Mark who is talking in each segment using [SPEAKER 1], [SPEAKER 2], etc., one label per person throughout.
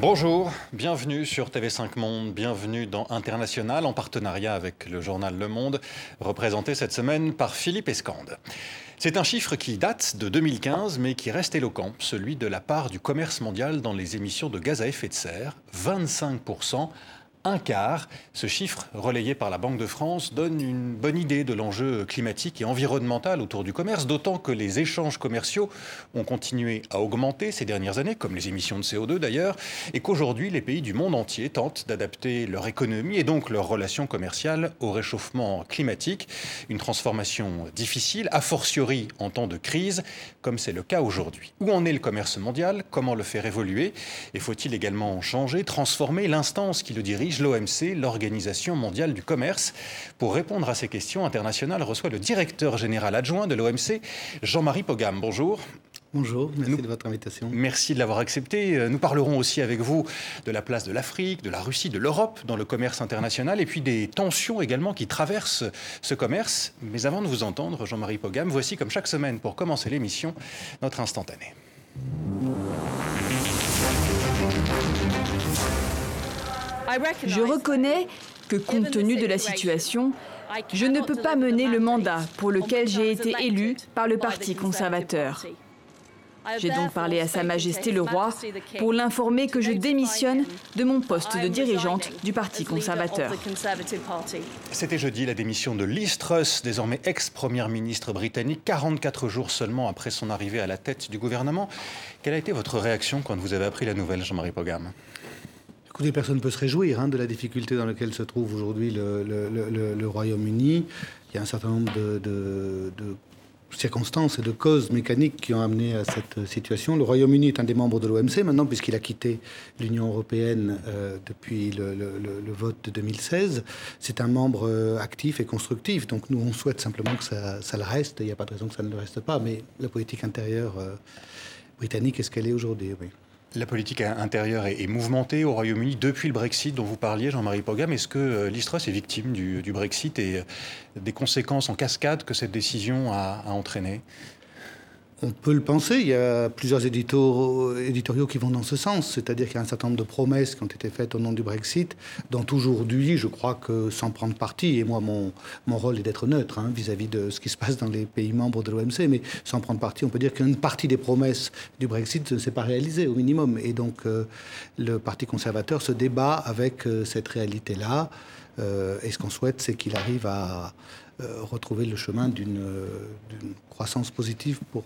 [SPEAKER 1] Bonjour, bienvenue sur TV5 Monde, bienvenue dans International en partenariat avec le journal Le Monde, représenté cette semaine par Philippe Escande. C'est un chiffre qui date de 2015 mais qui reste éloquent, celui de la part du commerce mondial dans les émissions de gaz à effet de serre, 25 un quart. Ce chiffre, relayé par la Banque de France, donne une bonne idée de l'enjeu climatique et environnemental autour du commerce, d'autant que les échanges commerciaux ont continué à augmenter ces dernières années, comme les émissions de CO2 d'ailleurs, et qu'aujourd'hui les pays du monde entier tentent d'adapter leur économie et donc leurs relations commerciales au réchauffement climatique. Une transformation difficile, a fortiori en temps de crise, comme c'est le cas aujourd'hui. Où en est le commerce mondial? Comment le faire évoluer? Et faut-il également changer, transformer l'instance qui le dirige? l'OMC, l'Organisation mondiale du commerce. Pour répondre à ces questions, International reçoit le directeur général adjoint de l'OMC, Jean-Marie Pogam. Bonjour.
[SPEAKER 2] Bonjour, merci de votre invitation.
[SPEAKER 1] Merci de l'avoir accepté. Nous parlerons aussi avec vous de la place de l'Afrique, de la Russie, de l'Europe dans le commerce international et puis des tensions également qui traversent ce commerce. Mais avant de vous entendre, Jean-Marie Pogam, voici comme chaque semaine pour commencer l'émission notre instantané.
[SPEAKER 3] Je reconnais que compte tenu de la situation, je ne peux pas mener le mandat pour lequel j'ai été élu par le Parti conservateur. J'ai donc parlé à Sa Majesté le Roi pour l'informer que je démissionne de mon poste de dirigeante du Parti conservateur.
[SPEAKER 1] C'était jeudi la démission de Liz Truss, désormais ex-première ministre britannique, 44 jours seulement après son arrivée à la tête du gouvernement. Quelle a été votre réaction quand vous avez appris la nouvelle, Jean-Marie Pogam?
[SPEAKER 2] Écoutez, personne peut se réjouir hein, de la difficulté dans laquelle se trouve aujourd'hui le, Royaume-Uni. Il y a un certain nombre de, circonstances et de causes mécaniques qui ont amené à cette situation. Le Royaume-Uni est un des membres de l'OMC maintenant, puisqu'il a quitté l'Union européenne euh, depuis le, vote de 2016. C'est un membre euh, actif et constructif. Donc nous, on souhaite simplement que ça, le reste. Il n'y a pas de raison que ça ne le reste pas. Mais la politique intérieure euh, britannique est ce qu'elle est aujourd'hui.
[SPEAKER 1] La politique intérieure est, mouvementée au Royaume-Uni depuis le Brexit dont vous parliez, Jean-Marie Pogam. Est-ce que euh, l'Istros est victime du, Brexit et euh, des conséquences en cascade que cette décision a, a entraînées?
[SPEAKER 2] On peut le penser, il y a plusieurs éditoriaux qui vont dans ce sens, c'est-à-dire qu'il y a un certain nombre de promesses qui ont été faites au nom du Brexit, dont aujourd'hui, je crois que sans prendre parti, et moi mon, mon rôle est d'être neutre hein, vis-à-vis de ce qui se passe dans les pays membres de l'OMC, mais sans prendre parti, on peut dire qu'une partie des promesses du Brexit ne s'est pas réalisée au minimum, et donc euh, le Parti conservateur se débat avec euh, cette réalité-là, euh, et ce qu'on souhaite, c'est qu'il arrive à retrouver le chemin d'une croissance positive pour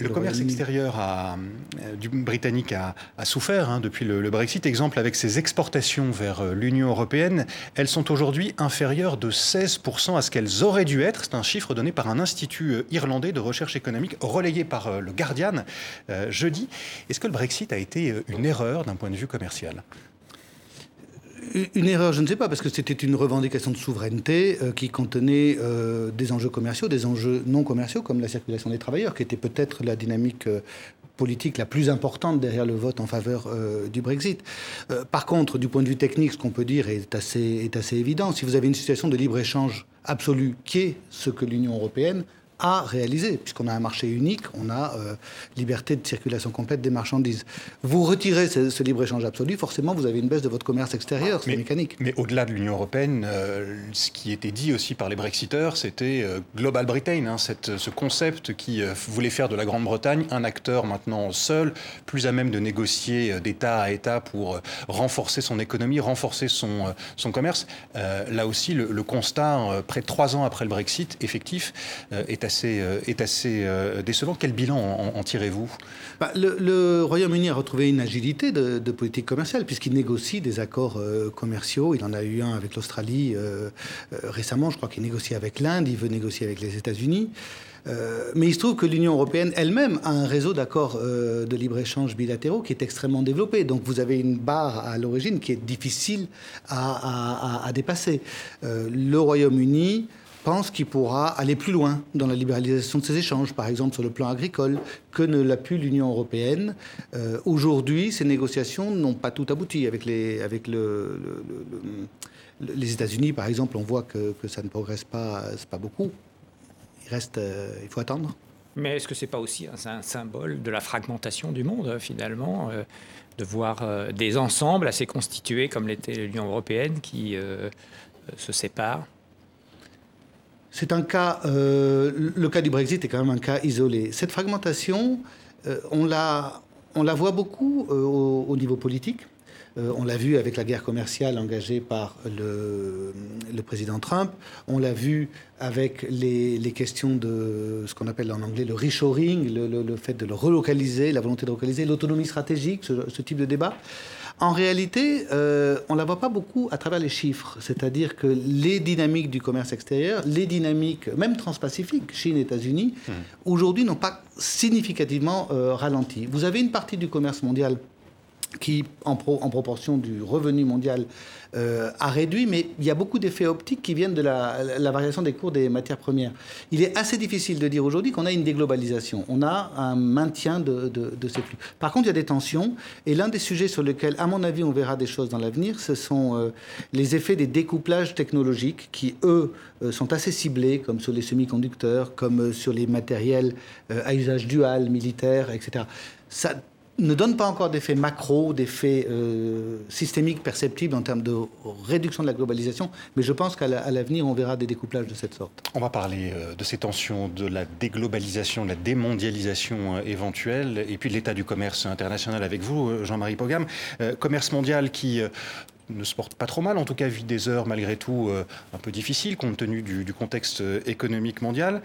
[SPEAKER 1] le commerce extérieur euh, du britannique a, souffert hein, depuis le, Brexit. Exemple avec ses exportations vers euh, l'Union européenne, elles sont aujourd'hui inférieures de 16% à ce qu'elles auraient dû être. C'est un chiffre donné par un institut euh, irlandais de recherche économique relayé par le Guardian jeudi. Est-ce que le Brexit a été une erreur d'un point de vue commercial?
[SPEAKER 2] Une erreur, je ne sais pas, parce que c'était une revendication de souveraineté euh, qui contenait euh, des enjeux commerciaux, des enjeux non commerciaux, comme la circulation des travailleurs, qui était peut-être la dynamique euh, politique la plus importante derrière le vote en faveur du Brexit. par contre, du point de vue technique, ce qu'on peut dire est assez, est assez évident. Si vous avez une situation de libre-échange absolu, qui est ce que l'Union européenne à réaliser, puisqu'on a un marché unique, on a euh, liberté de circulation complète des marchandises. Vous retirez ce, libre-échange absolu, forcément, vous avez une baisse de votre commerce extérieur, c'est mécanique.
[SPEAKER 1] Mais au-delà de l'Union européenne, euh, ce qui était dit aussi par les Brexiteurs, c'était euh, Global Britain, hein, cette, ce concept qui voulait faire de la Grande-Bretagne un acteur maintenant seul, plus à même de négocier d'État à État pour renforcer son économie, renforcer son, son commerce. là aussi, le, le constat, près de trois ans après le Brexit, effectif, est assez, euh, est assez euh, décevant. Quel bilan en, tirez-vous?
[SPEAKER 2] Bah, Le, Royaume-Uni a retrouvé une agilité de, politique commerciale puisqu'il négocie des accords euh, commerciaux. Il en a eu un avec l'Australie récemment. Je crois qu'il négocie avec l'Inde. Il veut négocier avec les États-Unis. mais il se trouve que l'Union européenne elle-même a un réseau d'accords de libre-échange bilatéraux qui est extrêmement développé. Donc vous avez une barre à l'origine qui est difficile à, à dépasser. le Royaume-Uni pense qu'il pourra aller plus loin dans la libéralisation de ces échanges, par exemple sur le plan agricole, que ne l'a pu l'Union européenne. Euh, aujourd'hui, ces négociations n'ont pas tout abouti. Avec les, avec le, les États-Unis, par exemple, on voit que, que ça ne progresse pas, pas beaucoup. Il reste, euh, il faut attendre.
[SPEAKER 4] Mais est-ce que c'est pas aussi un, symbole de la fragmentation du monde, finalement de voir des ensembles assez constitués comme l'était l'Union européenne qui se séparent
[SPEAKER 2] c'est un cas, le cas du Brexit est quand même un cas isolé. Cette fragmentation, on, la, on la voit beaucoup au, niveau politique. Euh, on l'a vu avec la guerre commerciale engagée par le, président Trump. On l'a vu avec les, questions de ce qu'on appelle en anglais le reshoring, le, fait de le relocaliser, la volonté de relocaliser, l'autonomie stratégique, ce, type de débat. En réalité, euh, on ne la voit pas beaucoup à travers les chiffres. C'est-à-dire que les dynamiques du commerce extérieur, les dynamiques, même transpacifiques, Chine, États-Unis, mmh. aujourd'hui n'ont pas significativement euh, ralenti. Vous avez une partie du commerce mondial qui, en, proportion du revenu mondial, euh, a réduit, mais il y a beaucoup d'effets optiques qui viennent de la, variation des cours des matières premières. Il est assez difficile de dire aujourd'hui qu'on a une déglobalisation, on a un maintien de, ces flux. Par contre, il y a des tensions, et l'un des sujets sur lesquels, à mon avis, on verra des choses dans l'avenir, ce sont euh, les effets des découplages technologiques qui, eux, euh, sont assez ciblés, comme sur les semi-conducteurs, comme sur les matériels à usage dual, militaire, etc. Ça, ne donne pas encore d'effet macro, d'effet euh, systémique perceptible en termes de réduction de la globalisation, mais je pense qu'à l'avenir, on verra des découplages de cette sorte.
[SPEAKER 1] On va parler euh, de ces tensions, de la déglobalisation, de la démondialisation euh, éventuelle, et puis de l'état du commerce international avec vous, Jean-Marie Pogam. commerce mondial qui ne se porte pas trop mal, en tout cas vit des heures malgré tout un peu difficiles compte tenu du contexte économique mondial.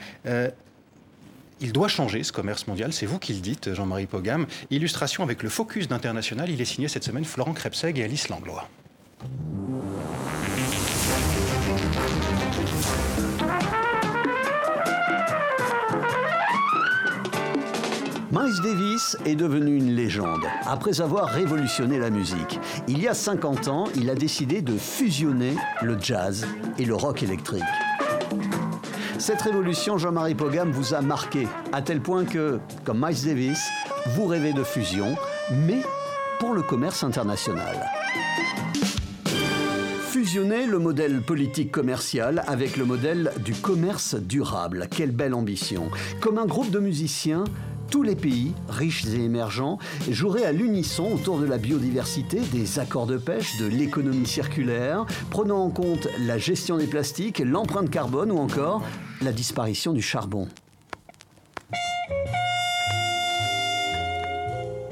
[SPEAKER 1] Il doit changer ce commerce mondial, c'est vous qui le dites, Jean-Marie Pogam. Illustration avec le focus d'International, il est signé cette semaine Florent Krebseg et Alice Langlois.
[SPEAKER 5] Miles Davis est devenu une légende après avoir révolutionné la musique. Il y a 50 ans, il a décidé de fusionner le jazz et le rock électrique. Cette révolution, Jean-Marie Pogam, vous a marqué, à tel point que, comme Miles Davis, vous rêvez de fusion, mais pour le commerce international. Fusionner le modèle politique commercial avec le modèle du commerce durable. Quelle belle ambition. Comme un groupe de musiciens, tous les pays, riches et émergents, joueraient à l'unisson autour de la biodiversité, des accords de pêche, de l'économie circulaire, prenant en compte la gestion des plastiques, l'empreinte carbone ou encore la disparition du charbon.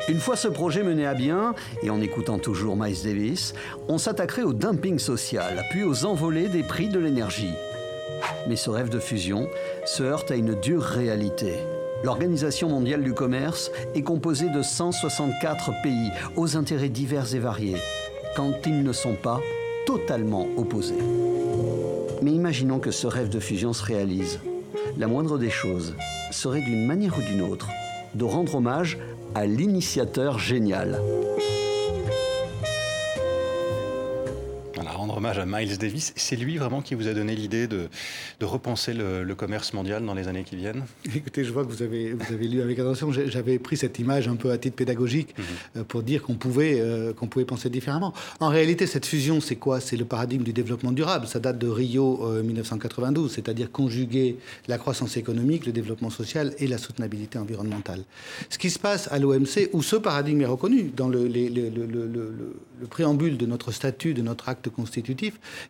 [SPEAKER 5] Une fois ce projet mené à bien, et en écoutant toujours Miles Davis, on s'attaquerait au dumping social, puis aux envolées des prix de l'énergie. Mais ce rêve de fusion se heurte à une dure réalité. L'Organisation mondiale du commerce est composée de 164 pays aux intérêts divers et variés, quand ils ne sont pas totalement opposés. Mais imaginons que ce rêve de fusion se réalise. La moindre des choses serait d'une manière ou d'une autre de rendre hommage à l'initiateur génial.
[SPEAKER 1] Hommage à Miles Davis. C'est lui vraiment qui vous a donné l'idée de, de, repenser le, commerce mondial dans les années qui viennent?
[SPEAKER 2] Écoutez, je vois que vous avez, vous avez lu avec attention. J'avais pris cette image un peu à titre pédagogique mhm. euh, pour dire qu'on pouvait, euh, qu'on pouvait penser différemment. En réalité, cette fusion, c'est quoi? C'est le paradigme du développement durable. Ça date de Rio 1992, euh, c'est-à-dire conjuguer la croissance économique, le développement social et la soutenabilité environnementale. Ce qui se passe à l'OMC, où ce paradigme est reconnu dans le, le, le préambule de notre statut, de notre acte constitutionnel,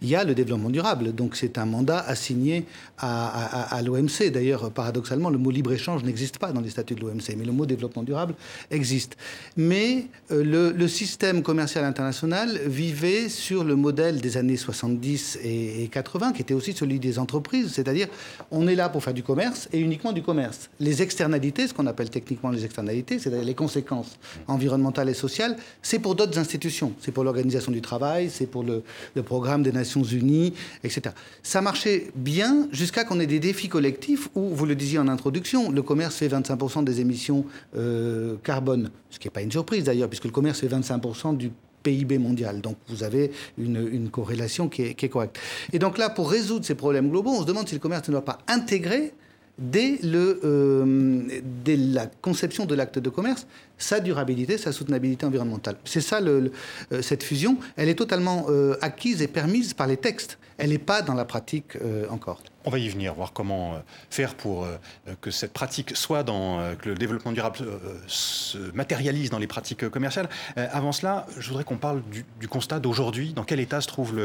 [SPEAKER 2] il y a le développement durable. Donc c'est un mandat assigné à, l'OMC. D'ailleurs, paradoxalement, le mot libre-échange n'existe pas dans les statuts de l'OMC, mais le mot développement durable existe. Mais euh, le, système commercial international vivait sur le modèle des années 70 et, 80, qui était aussi celui des entreprises, c'est-à-dire on est là pour faire du commerce et uniquement du commerce. Les externalités, ce qu'on appelle techniquement les externalités, c'est-à-dire les conséquences environnementales et sociales, c'est pour d'autres institutions. C'est pour l'organisation du travail, c'est pour le, le programme des Nations Unies, etc. Ça marchait bien jusqu'à qu'on ait des défis collectifs où, vous le disiez en introduction, le commerce fait 25% des émissions euh, carbone, ce qui n'est pas une surprise d'ailleurs, puisque le commerce fait 25% du PIB mondial. Donc vous avez une, corrélation qui est, qui est, correcte. Et donc là, pour résoudre ces problèmes globaux, on se demande si le commerce ne doit pas intégrer dès, le, euh, dès la conception de l'acte de commerce sa durabilité, sa soutenabilité environnementale. C'est ça, le, euh, cette fusion. Elle est totalement euh, acquise et permise par les textes. Elle n'est pas dans la pratique encore.
[SPEAKER 1] On va y venir, voir comment euh, faire pour euh, que cette pratique soit dans, euh, que le développement durable se matérialise dans les pratiques commerciales. Avant cela, je voudrais qu'on parle du, constat d'aujourd'hui. Dans quel état se trouve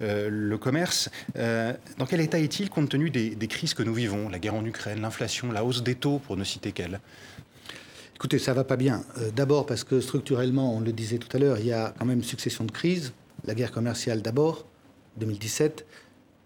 [SPEAKER 1] le, commerce Dans quel état est-il compte tenu des, crises que nous vivons La guerre en Ukraine, l'inflation, la hausse des taux, pour ne citer qu'elle?
[SPEAKER 2] Écoutez, ça va pas bien. d'abord parce que structurellement, on le disait tout à l'heure, il y a quand même succession de crises. La guerre commerciale d'abord, 2017,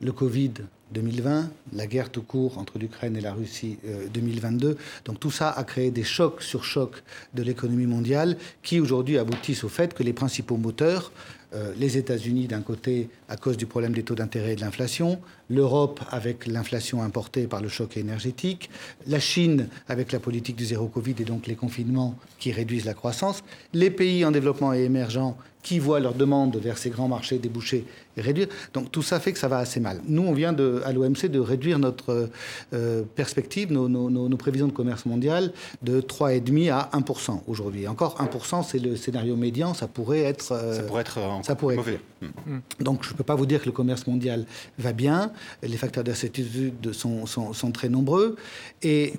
[SPEAKER 2] le Covid 2020, la guerre tout court entre l'Ukraine et la Russie 2022. Euh, Donc tout ça a créé des chocs sur chocs de l'économie mondiale qui aujourd'hui aboutissent au fait que les principaux moteurs, euh, les États-Unis d'un côté à cause du problème des taux d'intérêt et de l'inflation, l'Europe avec l'inflation importée par le choc énergétique, la Chine avec la politique du zéro Covid et donc les confinements qui réduisent la croissance, les pays en développement et émergents qui voient leurs demandes vers ces grands marchés déboucher et réduire. Donc tout ça fait que ça va assez mal. Nous, on vient de, à l'OMC de réduire notre euh, perspective, nos, prévisions de commerce mondial de 3,5 à 1% aujourd'hui. Encore 1%, c'est le scénario médian, ça pourrait être...
[SPEAKER 1] Euh, ça pourrait être, ça pourrait mauvais.
[SPEAKER 2] Hmm. Donc je ne peux pas vous dire que le commerce mondial va bien. Les facteurs d'incertitude sont, sont, sont très nombreux. Et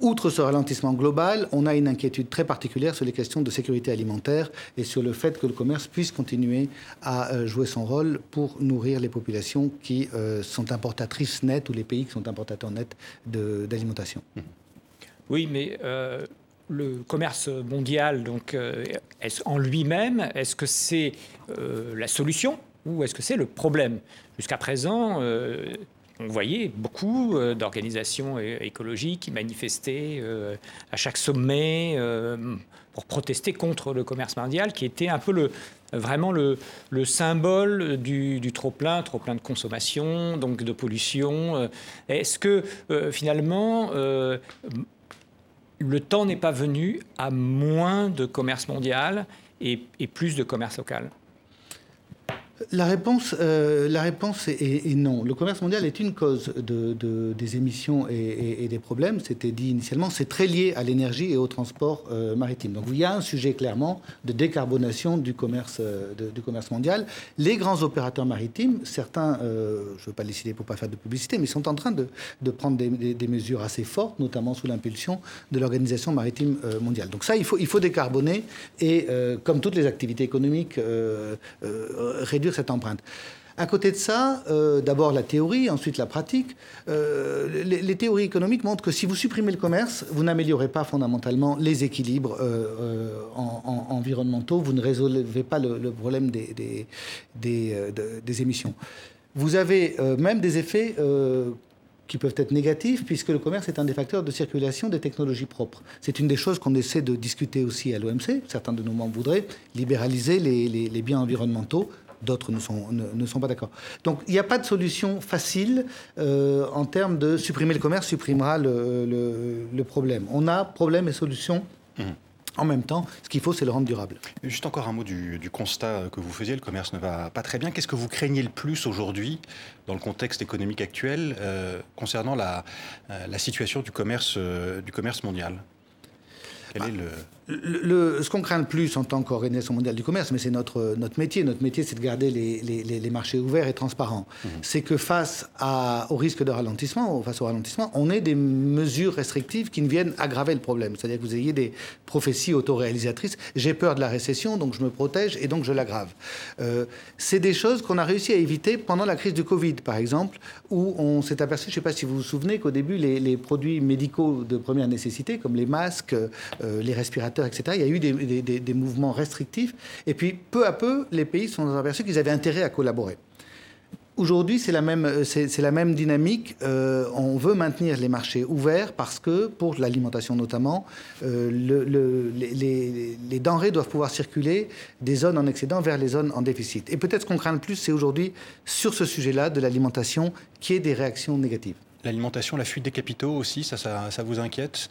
[SPEAKER 2] Outre ce ralentissement global, on a une inquiétude très particulière sur les questions de sécurité alimentaire et sur le fait que le commerce puisse continuer à euh, jouer son rôle pour nourrir les populations qui euh, sont importatrices nettes ou les pays qui sont importateurs nets d'alimentation.
[SPEAKER 4] Oui, mais euh, le commerce mondial, donc, en lui-même, est-ce que c'est la solution ou est-ce que c'est le problème? Jusqu'à présent, on voyait beaucoup euh, d'organisations écologiques qui manifestaient euh, à chaque sommet euh, pour protester contre le commerce mondial, qui était un peu le, vraiment le, symbole du, trop-plein, trop-plein de consommation, donc de pollution. Est-ce que finalement, le temps n'est pas venu à moins de commerce mondial et plus de commerce local?
[SPEAKER 2] La réponse, euh, la réponse est, non. Le commerce mondial est une cause de, des émissions et, des problèmes. C'était dit initialement. C'est très lié à l'énergie et au transport euh, maritime. Donc il y a un sujet clairement de décarbonation du commerce, euh, mondial. Les grands opérateurs maritimes, certains, je ne veux pas les citer pour pas faire de publicité, mais ils sont en train de, prendre des, mesures assez fortes, notamment sous l'impulsion de l'Organisation maritime mondiale. Donc ça, il faut, il faut décarboner et, comme toutes les activités économiques, réduire cette empreinte. À côté de ça, euh, d'abord la théorie, ensuite la pratique. Euh, les, théories économiques montrent que si vous supprimez le commerce, vous n'améliorez pas fondamentalement les équilibres euh, environnementaux, vous ne résolvez pas le, problème des, émissions. Vous avez même des effets qui peuvent être négatifs, puisque le commerce est un des facteurs de circulation des technologies propres. C'est une des choses qu'on essaie de discuter aussi à l'OMC. Certains de nos membres voudraient libéraliser les biens environnementaux d'autres ne sont, ne, sont pas d'accord. Donc il n'y a pas de solution facile euh, en termes de supprimer le commerce, supprimera le, le, problème. On a problème et solution. Mmh. En même temps, ce qu'il faut, c'est le rendre durable.
[SPEAKER 1] Juste encore un mot du, constat que vous faisiez, le commerce ne va pas très bien. Qu'est-ce que vous craignez le plus aujourd'hui, dans le contexte économique actuel, euh, concernant la, euh, la, situation du commerce, du commerce mondial?
[SPEAKER 2] Quel est le le, ce qu'on craint le plus en tant qu'organisation mondiale du commerce, mais c'est notre, notre métier, notre métier c'est de garder les, les, marchés ouverts et transparents, mmh. c'est que face à, au risque de ralentissement, face au ralentissement, on ait des mesures restrictives qui ne viennent aggraver le problème. C'est-à-dire que vous ayez des prophéties autoréalisatrices, j'ai peur de la récession, donc je me protège et donc je l'aggrave. Euh, c'est des choses qu'on a réussi à éviter pendant la crise du Covid, par exemple, où on s'est aperçu, je ne sais pas si vous vous souvenez, qu'au début, les, produits médicaux de première nécessité, comme les masques, euh, les respirateurs, etc. Il y a eu des, mouvements restrictifs. Et puis, peu à peu, les pays sont aperçus qu'ils avaient intérêt à collaborer. Aujourd'hui, c'est la même, la même dynamique. Euh, on veut maintenir les marchés ouverts parce que, pour l'alimentation notamment, euh, les, denrées doivent pouvoir circuler des zones en excédent vers les zones en déficit. Et peut-être ce qu'on craint le plus, c'est aujourd'hui, sur ce sujet-là de l'alimentation, qui est des réactions négatives.
[SPEAKER 1] L'alimentation, la fuite des capitaux aussi, ça vous inquiète?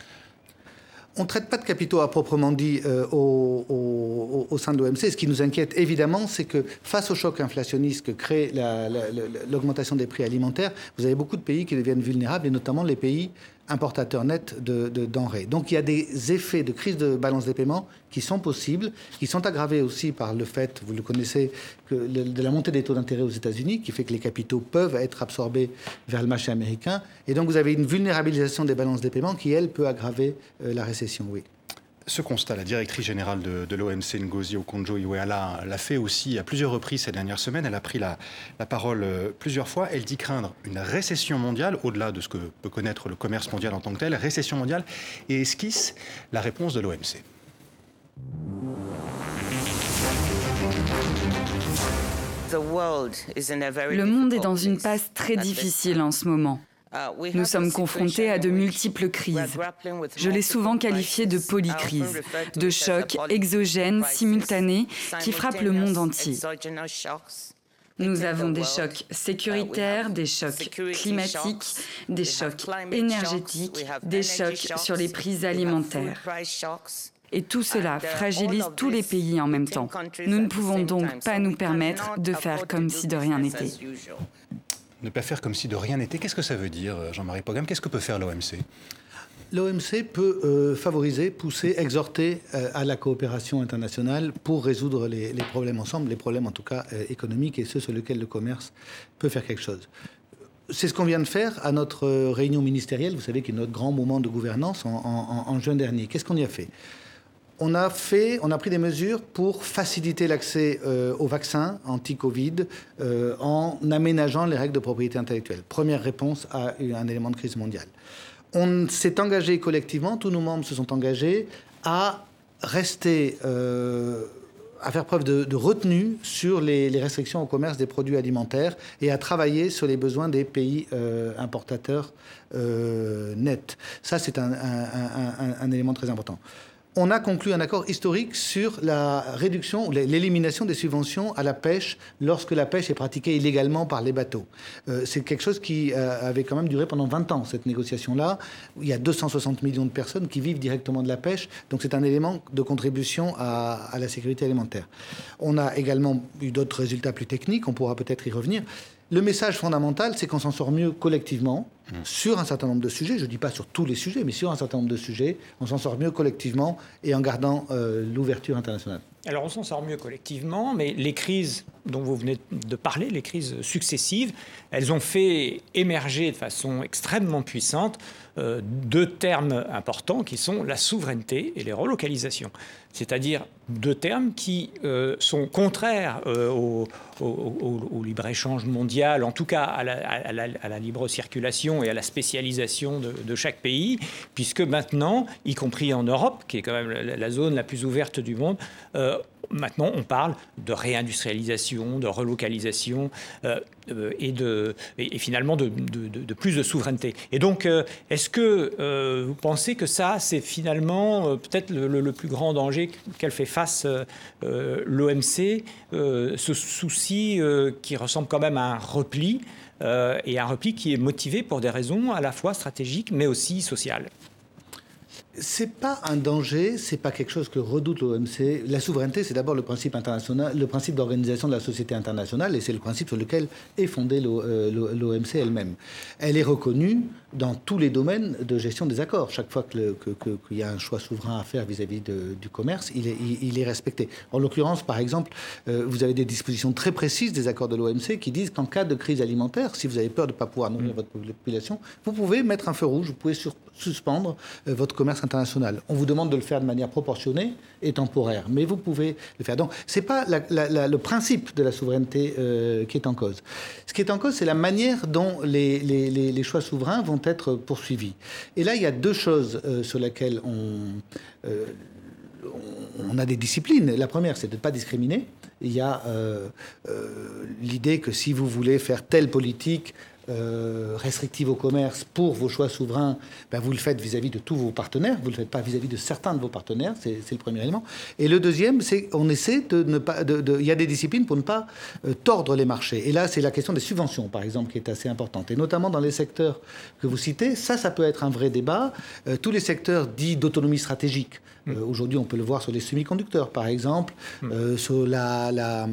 [SPEAKER 2] On ne traite pas de capitaux à proprement dit euh, au, sein de l'OMC. Ce qui nous inquiète évidemment, c'est que face au choc inflationniste que crée l'augmentation des prix alimentaires, vous avez beaucoup de pays qui deviennent vulnérables, et notamment les pays importateur net de, denrées. Donc il y a des effets de crise de balance des paiements qui sont possibles, qui sont aggravés aussi par le fait, vous le connaissez, de la montée des taux d'intérêt aux États-Unis, qui fait que les capitaux peuvent être absorbés vers le marché américain. Et donc vous avez une vulnérabilisation des balances des paiements qui, elle, peut aggraver euh, la récession, oui.
[SPEAKER 1] Ce constat, la directrice générale de, l'OMC, Ngozi Okonjo-Iweala, l'a fait aussi à plusieurs reprises ces dernières semaines. Elle a pris la, parole euh, plusieurs fois. Elle dit craindre une récession mondiale, au-delà de ce que peut connaître le commerce mondial en tant que tel, récession mondiale, et esquisse la réponse de l'OMC.
[SPEAKER 6] Le monde est dans une passe très difficile en ce moment. Nous sommes confrontés à de multiples crises. Je l'ai souvent qualifié de polycrise, de chocs exogènes simultanés qui frappent le monde entier. Nous avons des chocs sécuritaires, des chocs climatiques, des chocs énergétiques, des chocs sur les prix alimentaires. Et tout cela fragilise tous les pays en même temps. Nous ne pouvons donc pas nous permettre de faire comme si de rien n'était.
[SPEAKER 1] Ne pas faire comme si de rien n'était, qu'est-ce que ça veut dire, Jean-Marie Pogam? Qu'est-ce que peut faire l'OMC
[SPEAKER 2] L'OMC peut euh, favoriser, pousser, exhorter euh, à la coopération internationale pour résoudre les, problèmes ensemble, les problèmes en tout cas euh, économiques et ceux sur lesquels le commerce peut faire quelque chose. C'est ce qu'on vient de faire à notre réunion ministérielle, vous savez, qui est notre grand moment de gouvernance en juin dernier. Qu'est-ce qu'on y a fait? On a, a pris des mesures pour faciliter l'accès euh, aux vaccins anti-Covid euh, en aménageant les règles de propriété intellectuelle. Première réponse à un élément de crise mondiale. On s'est engagé collectivement, tous nos membres se sont engagés à rester, euh, à faire preuve de, retenue sur les, restrictions au commerce des produits alimentaires et à travailler sur les besoins des pays importateurs nets. Ça, c'est un élément très important on a conclu un accord historique sur la réduction, l'élimination des subventions à la pêche lorsque la pêche est pratiquée illégalement par les bateaux. Euh, c'est quelque chose qui euh, avait quand même duré pendant 20 ans, cette négociation-là. Il y a 260 millions de personnes qui vivent directement de la pêche, donc c'est un élément de contribution à la sécurité alimentaire. On a également eu d'autres résultats plus techniques, on pourra peut-être y revenir. Le message fondamental, c'est qu'on s'en sort mieux collectivement mmh. sur un certain nombre de sujets. Je ne dis pas sur tous les sujets, mais sur un certain nombre de sujets, on s'en sort mieux collectivement et en gardant euh, l'ouverture internationale.
[SPEAKER 4] Alors on s'en sort mieux collectivement, mais les crises dont vous venez de parler, les crises successives, elles ont fait émerger de façon extrêmement puissante euh, deux termes importants qui sont la souveraineté et les relocalisations. C'est-à-dire deux termes qui euh, sont contraires euh, au, libre-échange mondial, en tout cas à la, libre circulation et à la spécialisation de, chaque pays, puisque maintenant, y compris en Europe, qui est quand même la, zone la plus ouverte du monde, maintenant on parle de réindustrialisation, de relocalisation euh, et, de, finalement de, plus de souveraineté. Et donc, euh, est-ce que euh, vous pensez que ça, c'est finalement peut-être le, plus grand danger qu'elle fait face l'OMC, ce souci qui ressemble quand même à un repli, et un repli qui est motivé pour des raisons à la fois stratégiques mais aussi sociales?
[SPEAKER 2] C'est pas un danger, c'est pas quelque chose que redoute l'OMC. La souveraineté, c'est d'abord le principe international, le principe d'organisation de la société internationale, et c'est le principe sur lequel est fondée l'OMC elle-même. Elle est reconnue dans tous les domaines de gestion des accords. Chaque fois qu'il y a un choix souverain à faire vis-à-vis du commerce, il est, il, est, respecté. En l'occurrence, par exemple, euh, vous avez des dispositions très précises des accords de l'OMC qui disent qu'en cas de crise alimentaire, si vous avez peur de ne pas pouvoir nourrir votre population, vous pouvez mettre un feu rouge, vous pouvez suspendre euh, votre commerce On vous demande de le faire de manière proportionnée et temporaire, mais vous pouvez le faire. Donc, ce n'est pas le principe de la souveraineté euh, qui est en cause. Ce qui est en cause, c'est la manière dont les, choix souverains vont être poursuivis. Et là, il y a deux choses euh, sur lesquelles on, euh, on a des disciplines. La première, c'est de ne pas discriminer. Il y a l'idée que si vous voulez faire telle politique, euh, restrictive au commerce pour vos choix souverains, ben vous le faites vis-à-vis de tous vos partenaires, vous ne le faites pas vis-à-vis de certains de vos partenaires, c'est le premier élément. Et le deuxième, c'est qu'on essaie de ne pas... Il y a des disciplines pour ne pas euh, tordre les marchés. Et là, c'est la question des subventions, par exemple, qui est assez importante. Et notamment dans les secteurs que vous citez, ça, ça peut être un vrai débat. Euh, tous les secteurs dits d'autonomie stratégique. Mmh. Aujourd'hui, on peut le voir sur les semi-conducteurs, par exemple, mmh. sur la, la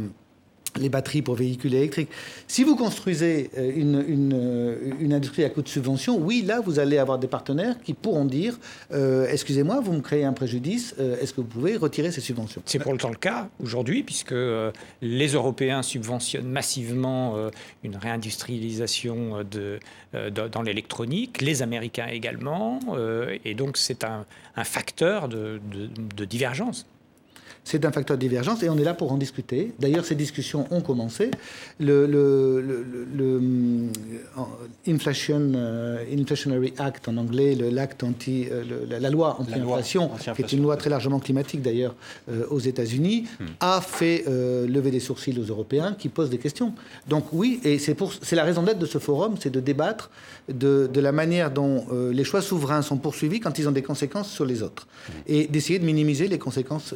[SPEAKER 2] les batteries pour véhicules électriques. Si vous construisez euh, une, euh, une, industrie à coût de subvention, oui, là, vous allez avoir des partenaires qui pourront dire euh, Excusez-moi, vous me créez un préjudice, est-ce que vous pouvez retirer ces subventions?
[SPEAKER 4] C'est pour le temps le cas aujourd'hui, puisque les Européens subventionnent massivement une réindustrialisation de, dans l'électronique, les Américains également, et donc c'est un, facteur de, de divergence.
[SPEAKER 2] C'est un facteur de divergence et on est là pour en discuter. D'ailleurs, ces discussions ont commencé. Le, le, le, Inflation, euh, Inflationary Act en anglais, l'acte anti, euh, la, loi anti-inflation, qui est une loi très largement climatique d'ailleurs euh, aux États-Unis, hmm. a fait lever des sourcils aux Européens qui posent des questions. Donc oui, et c'est la raison d'être de ce forum, c'est de débattre de, de, la manière dont les choix souverains sont poursuivis quand ils ont des conséquences sur les autres, hmm. et d'essayer de minimiser les conséquences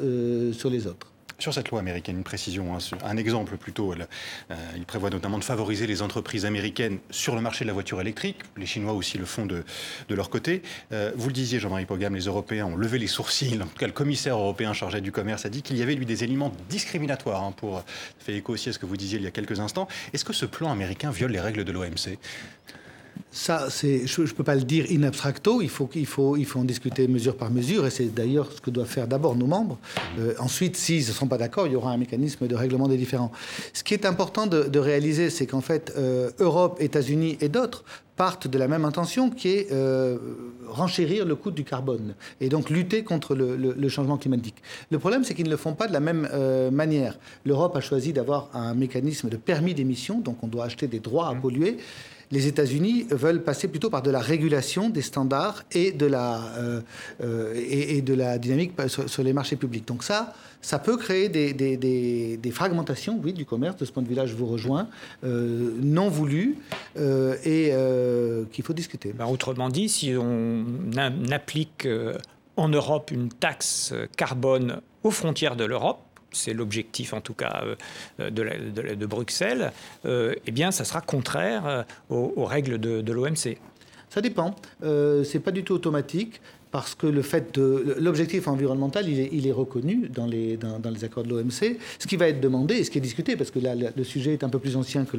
[SPEAKER 2] sur les autres.
[SPEAKER 1] Sur cette loi américaine, une précision, hein, un exemple plutôt. Euh, il prévoit notamment de favoriser les entreprises américaines sur le marché de la voiture électrique. Les Chinois aussi le font de, de leur côté. Euh, vous le disiez, Jean-Marie Pogam, les Européens ont levé les sourcils. En tout cas, le commissaire européen chargé du commerce a dit qu'il y avait, lui, des éléments discriminatoires. Hein, pour faire écho aussi à ce que vous disiez il y a quelques instants. Est-ce que ce plan américain viole les règles de l'OMC
[SPEAKER 2] ça, je ne peux pas le dire in abstracto, il faut, il, faut, en discuter mesure par mesure, et c'est d'ailleurs ce que doivent faire d'abord nos membres. Euh, ensuite, s'ils ne sont pas d'accord, il y aura un mécanisme de règlement des différends. Ce qui est important de, réaliser, c'est qu'en fait, euh, Europe, États-Unis et d'autres partent de la même intention qui est euh, renchérir le coût du carbone et donc lutter contre le, changement climatique. Le problème, c'est qu'ils ne le font pas de la même manière. L'Europe a choisi d'avoir un mécanisme de permis d'émission, donc on doit acheter des droits à polluer les États-Unis veulent passer plutôt par de la régulation des standards et de la, euh, euh, et, de la dynamique sur, les marchés publics. Donc ça, ça peut créer des, fragmentations, oui, du commerce. De ce point de vue-là, je vous rejoins, euh, non voulues et qu'il faut discuter.
[SPEAKER 4] Ben, autrement dit, si on applique en Europe une taxe carbone aux frontières de l'Europe, c'est l'objectif en tout cas euh, de, Bruxelles, euh, eh bien ça sera contraire euh, aux, règles de, l'OMC.
[SPEAKER 2] Ça dépend. Euh, c'est pas du tout automatique parce que le fait de l'objectif environnemental, il est, reconnu dans les, accords de l'OMC. Ce qui va être demandé et ce qui est discuté, parce que là, le sujet est un peu plus ancien que,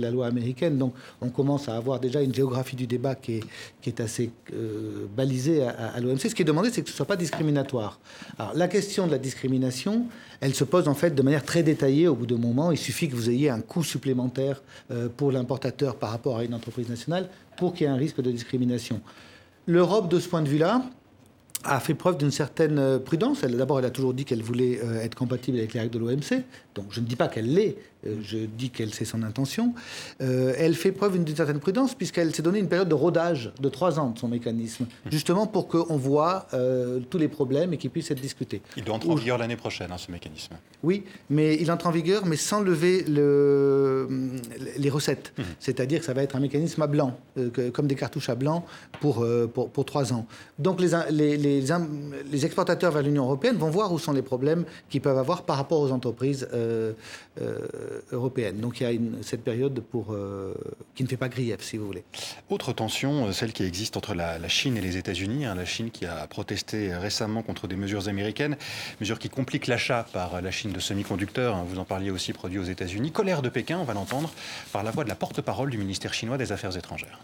[SPEAKER 2] la loi américaine, donc on commence à avoir déjà une géographie du débat qui est, qui est assez euh, balisée à, l'OMC. Ce qui est demandé, c'est que ce ne soit pas discriminatoire. Alors la question de la discrimination, elle se pose en fait de manière très détaillée au bout d'un moment. Il suffit que vous ayez un coût supplémentaire euh, pour l'importateur par rapport à une entreprise nationale pour qu'il y ait un risque de discrimination. L'Europe, de ce point de vue-là, a fait preuve d'une certaine euh, prudence. D'abord, elle a toujours dit qu'elle voulait euh, être compatible avec les règles de l'OMC. Donc, je ne dis pas qu'elle l'est, je dis qu'elle sait son intention. elle fait preuve d'une certaine prudence puisqu'elle s'est donné une période de rodage de trois ans de son mécanisme, justement pour qu'on voit tous les problèmes et qu'ils puissent être discutés.
[SPEAKER 1] Il doit entrer en vigueur l'année prochaine, hein, ce mécanisme.
[SPEAKER 2] Oui, mais il entre en vigueur, mais sans lever le, les recettes. Mmh. C'est-à-dire que ça va être un mécanisme à blanc, comme des cartouches à blanc pour, pour, pour trois ans. Donc, les, les les, exportateurs vers l'Union européenne vont voir où sont les problèmes qu'ils peuvent avoir par rapport aux entreprises euh, euh. Donc il y a cette période euh, qui ne fait pas grief, si vous voulez.
[SPEAKER 1] Autre tension, celle qui existe entre la, Chine et les États-Unis. Hein, la Chine qui a protesté récemment contre des mesures américaines, mesures qui compliquent l'achat par la Chine de semi-conducteurs. Hein, vous en parliez aussi, produits aux États-Unis. Colère de Pékin, on va l'entendre, par la voix de la porte-parole du ministère chinois des Affaires étrangères.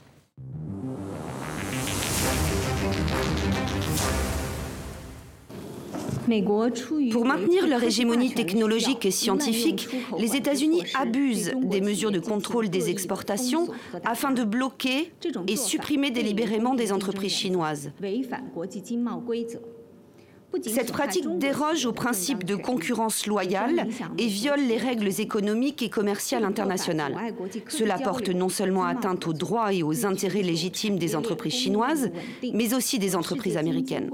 [SPEAKER 7] Pour maintenir leur hégémonie technologique et scientifique, les États-Unis abusent des mesures de contrôle des exportations afin de bloquer et supprimer délibérément des entreprises chinoises. Cette pratique déroge au principe de concurrence loyale et viole les règles économiques et commerciales internationales. Cela porte non seulement atteinte aux droits et aux intérêts légitimes des entreprises chinoises, mais aussi des entreprises américaines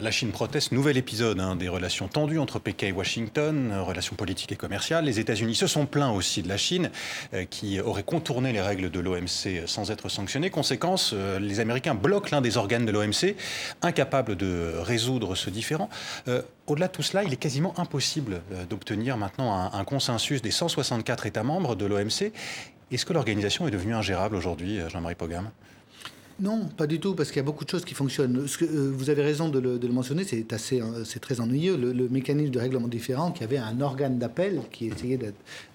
[SPEAKER 1] la Chine proteste, nouvel épisode hein, des relations tendues entre Pékin et Washington, euh, relations politiques et commerciales. Les États-Unis se sont plaints aussi de la Chine, euh, qui aurait contourné les règles de l'OMC euh, sans être sanctionnée. Conséquence, les Américains bloquent l'un des organes de l'OMC, incapables de résoudre ce différend. Au-delà de tout cela, il est quasiment impossible d'obtenir maintenant un, un, consensus des 164 États membres de l'OMC. Est-ce que l'organisation est devenue ingérable aujourd'hui, Jean-Marie Pogam?
[SPEAKER 2] Non, pas du tout, parce qu'il y a beaucoup de choses qui fonctionnent. Euh, vous avez raison de le, mentionner, c'est assez, euh, c'est très ennuyeux. Le, mécanisme de règlement différent, qui avait un organe d'appel qui essayait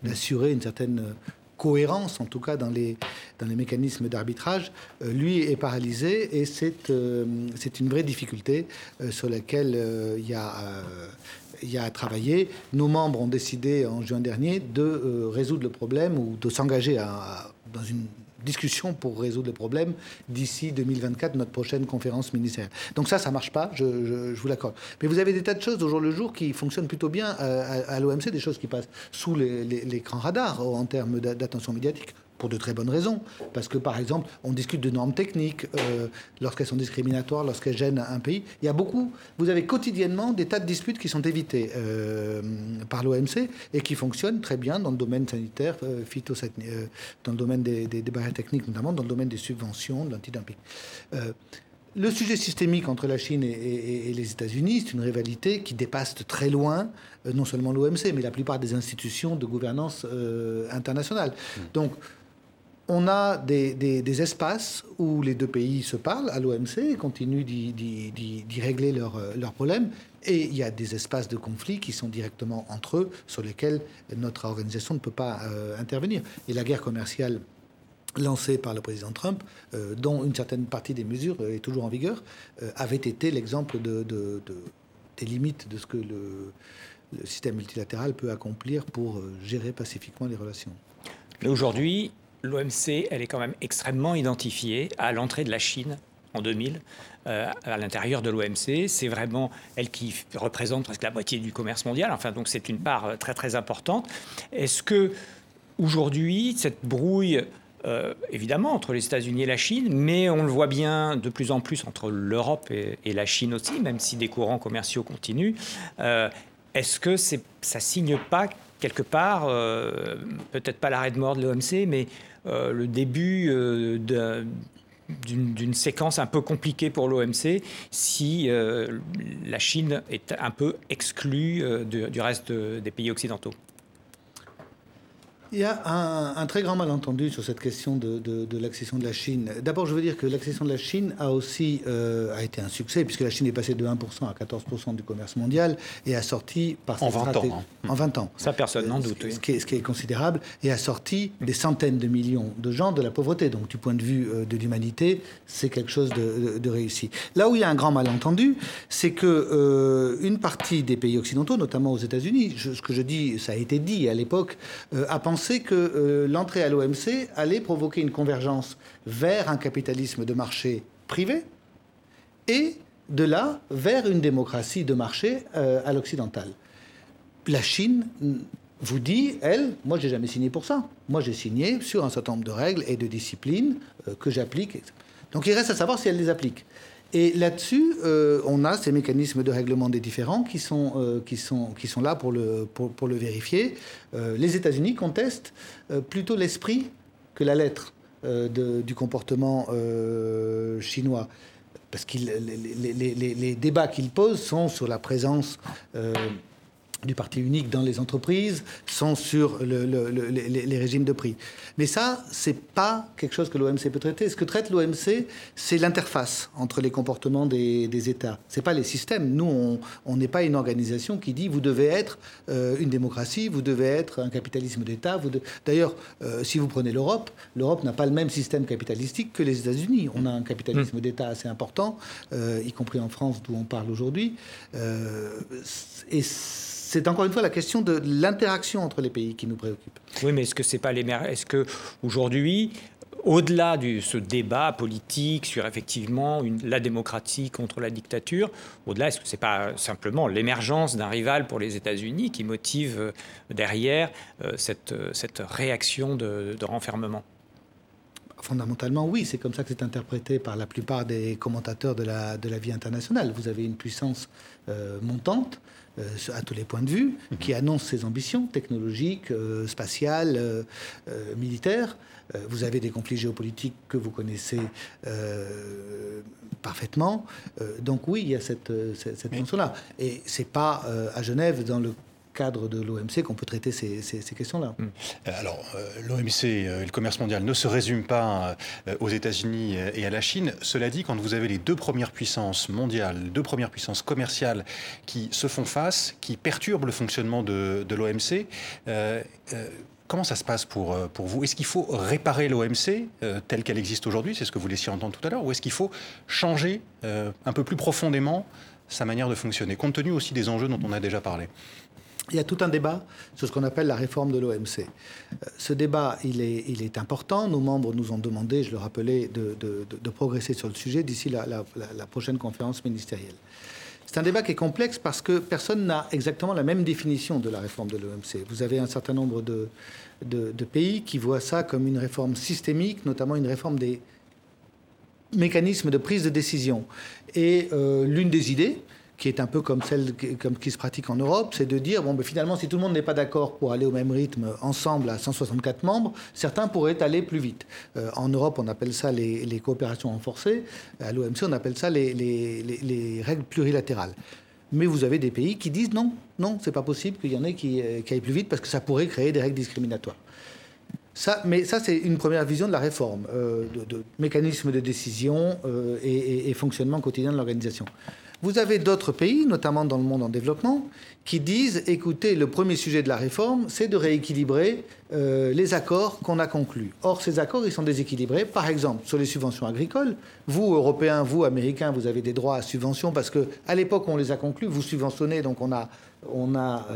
[SPEAKER 2] d'assurer une certaine euh, cohérence, en tout cas dans les, mécanismes d'arbitrage, lui est paralysé et c'est une vraie difficulté sur laquelle il y a à travailler. Nos membres ont décidé en juin dernier de résoudre le problème ou de s'engager dans une discussion pour résoudre le problème d'ici 2024, notre prochaine conférence ministérielle. Donc ça, ça marche pas, je, vous l'accorde. Mais vous avez des tas de choses au jour le jour qui fonctionnent plutôt bien euh, à, l'OMC, des choses qui passent sous l'écran radar en termes d'attention médiatique pour de très bonnes raisons. Parce que, par exemple, on discute de normes techniques euh, lorsqu'elles sont discriminatoires, lorsqu'elles gênent un pays. Il y a beaucoup, vous avez quotidiennement des tas de disputes qui sont évitées euh, par l'OMC et qui fonctionnent très bien dans le domaine sanitaire, euh, euh dans le domaine des, barrières techniques, notamment dans le domaine des subventions, de l'antidumping. Le sujet systémique entre la Chine et, les États-Unis, c'est une rivalité qui dépasse de très loin non seulement l'OMC, mais la plupart des institutions de gouvernance internationale. Mmh. Donc, on a des, espaces où les deux pays se parlent à l'OMC et continuent d'y régler euh, leurs problèmes. Et il y a des espaces de conflit qui sont directement entre eux, sur lesquels notre organisation ne peut pas euh, intervenir. Et la guerre commerciale lancée par le président Trump, euh, dont une certaine partie des mesures est toujours en vigueur, avait été l'exemple de, des limites de ce que le, le système multilatéral peut accomplir pour gérer pacifiquement les relations.
[SPEAKER 4] Aujourd'hui, l'OMC, elle est quand même extrêmement identifiée à l'entrée de la Chine en 2000 euh, à l'intérieur de l'OMC. C'est vraiment elle qui représente presque la moitié du commerce mondial. Enfin, donc c'est une part euh, très très importante. Est-ce que aujourd'hui cette brouille euh, évidemment entre les États-Unis et la Chine, mais on le voit bien de plus en plus entre l'Europe et, la Chine aussi, même si des courants commerciaux continuent. Est-ce que ça signe pas quelque part, peut-être pas l'arrêt de mort de l'OMC, mais euh, le début euh, d'une séquence un peu compliquée pour l'OMC si euh, la Chine est un peu exclue du reste des pays occidentaux.
[SPEAKER 2] Il y a un, très grand malentendu sur cette question de, l'accession de la Chine. D'abord, je veux dire que l'accession de la Chine a aussi euh, a été un succès, puisque la Chine est passée de 1% à 14% du commerce mondial et a sorti
[SPEAKER 1] par en 20 ans. Hein.
[SPEAKER 2] En 20 ans.
[SPEAKER 4] Ça, personne n'en doute.
[SPEAKER 2] Ce, qui est, ce, qui est, considérable, et a sorti des centaines de millions de gens de la pauvreté. Donc, du point de vue euh, de l'humanité, c'est quelque chose de, réussi. Là où il y a un grand malentendu, c'est que euh, une partie des pays occidentaux, notamment aux États-Unis, ce que je dis, ça a été dit à l'époque, a pensé pensé que euh, l'entrée à l'OMC allait provoquer une convergence vers un capitalisme de marché privé et de là vers une démocratie de marché euh, à l'occidental. La Chine vous dit, elle, moi j'ai jamais signé pour ça. Moi j'ai signé sur un certain nombre de règles et de disciplines euh, que j'applique. Donc il reste à savoir si elle les applique. Et là-dessus, euh, on a ces mécanismes de règlement des différends qui sont, euh, qui sont, qui sont là pour le, pour, le vérifier. Euh, les États-Unis contestent plutôt l'esprit que la lettre du comportement chinois. Parce que les, les, les, débats qu'ils posent sont sur la présence du parti unique dans les entreprises sont sur les, régimes de prix. Mais ça, c'est pas quelque chose que l'OMC peut traiter. Ce que traite l'OMC, c'est l'interface entre les comportements des, des États. C'est pas les systèmes. Nous, on n'est pas une organisation qui dit vous devez être euh, une démocratie, vous devez être un capitalisme d'État. D'ailleurs, euh, si vous prenez l'Europe, l'Europe n'a pas le même système capitalistique que les États-Unis. On a un capitalisme mmh. d'État assez important, euh, y compris en France, d'où on parle aujourd'hui. et c'est encore une fois la question de l'interaction entre les pays qui nous préoccupe.
[SPEAKER 4] Oui, mais est-ce que c'est pas les Est-ce que aujourd'hui, au-delà de ce débat politique sur effectivement la démocratie contre la dictature, au-delà, est-ce que ce n'est pas simplement l'émergence d'un rival pour les États-Unis qui motive euh, derrière euh, cette, euh, cette réaction de, renfermement?
[SPEAKER 2] Fondamentalement, oui, c'est comme ça que c'est interprété par la plupart des commentateurs de la, de la vie internationale. Vous avez une puissance montante euh, à tous les points de vue, qui annonce ses ambitions technologiques, euh, spatiales, euh, militaires. vous avez des conflits géopolitiques que vous connaissez parfaitement. donc oui, il y a cette, cette, là Et c'est pas à Genève, dans le cadre de l'OMC qu'on peut traiter ces, questions-là.
[SPEAKER 1] Hmm. Euh, alors, euh, l'OMC et le commerce mondial ne se résument pas aux États-Unis et à la Chine. Cela dit, quand vous avez les deux premières puissances mondiales, les deux premières puissances commerciales qui se font face, qui perturbent le fonctionnement de, l'OMC, Comment ça se passe pour vous? Est-ce qu'il faut réparer l'OMC telle qu'elle existe aujourd'hui? C'est ce que vous laissiez entendre tout à l'heure Ou est-ce qu'il faut changer un peu plus profondément sa manière de fonctionner, compte tenu aussi des enjeux dont on a déjà parlé?
[SPEAKER 2] Il y a tout un débat sur ce qu'on appelle la réforme de l'OMC. Euh, ce débat, il est, important. Nos membres nous ont demandé, je le rappelais, de, progresser sur le sujet d'ici la, prochaine conférence ministérielle. C'est un débat qui est complexe parce que personne n'a exactement la même définition de la réforme de l'OMC. Vous avez un certain nombre de, de, pays qui voient ça comme une réforme systémique, notamment une réforme des mécanismes de prise de décision. Et euh, l'une des idées, qui est un peu comme celle comme, qui se pratique en Europe, c'est de dire, bon, ben, finalement, si tout le monde n'est pas d'accord pour aller au même rythme ensemble à 164 membres, certains pourraient aller plus vite. Euh, en Europe, on appelle ça les, coopérations renforcées. À l'OMC, on appelle ça les, les, règles plurilatérales. Mais vous avez des pays qui disent non, non, c'est pas possible qu'il y en ait qui, euh, aillent plus vite parce que ça pourrait créer des règles discriminatoires. Ça, mais ça, c'est une première vision de la réforme, euh, de, mécanisme de décision euh, et, fonctionnement quotidien de l'organisation. Vous avez d'autres pays, notamment dans le monde en développement, qui disent écoutez, le premier sujet de la réforme, c'est de rééquilibrer euh, les accords qu'on a conclus. Or, ces accords, ils sont déséquilibrés. Par exemple, sur les subventions agricoles, vous, Européens, vous, Américains, vous avez des droits à subvention parce que à l'époque on les a conclus, vous subventionnez, donc on a, on a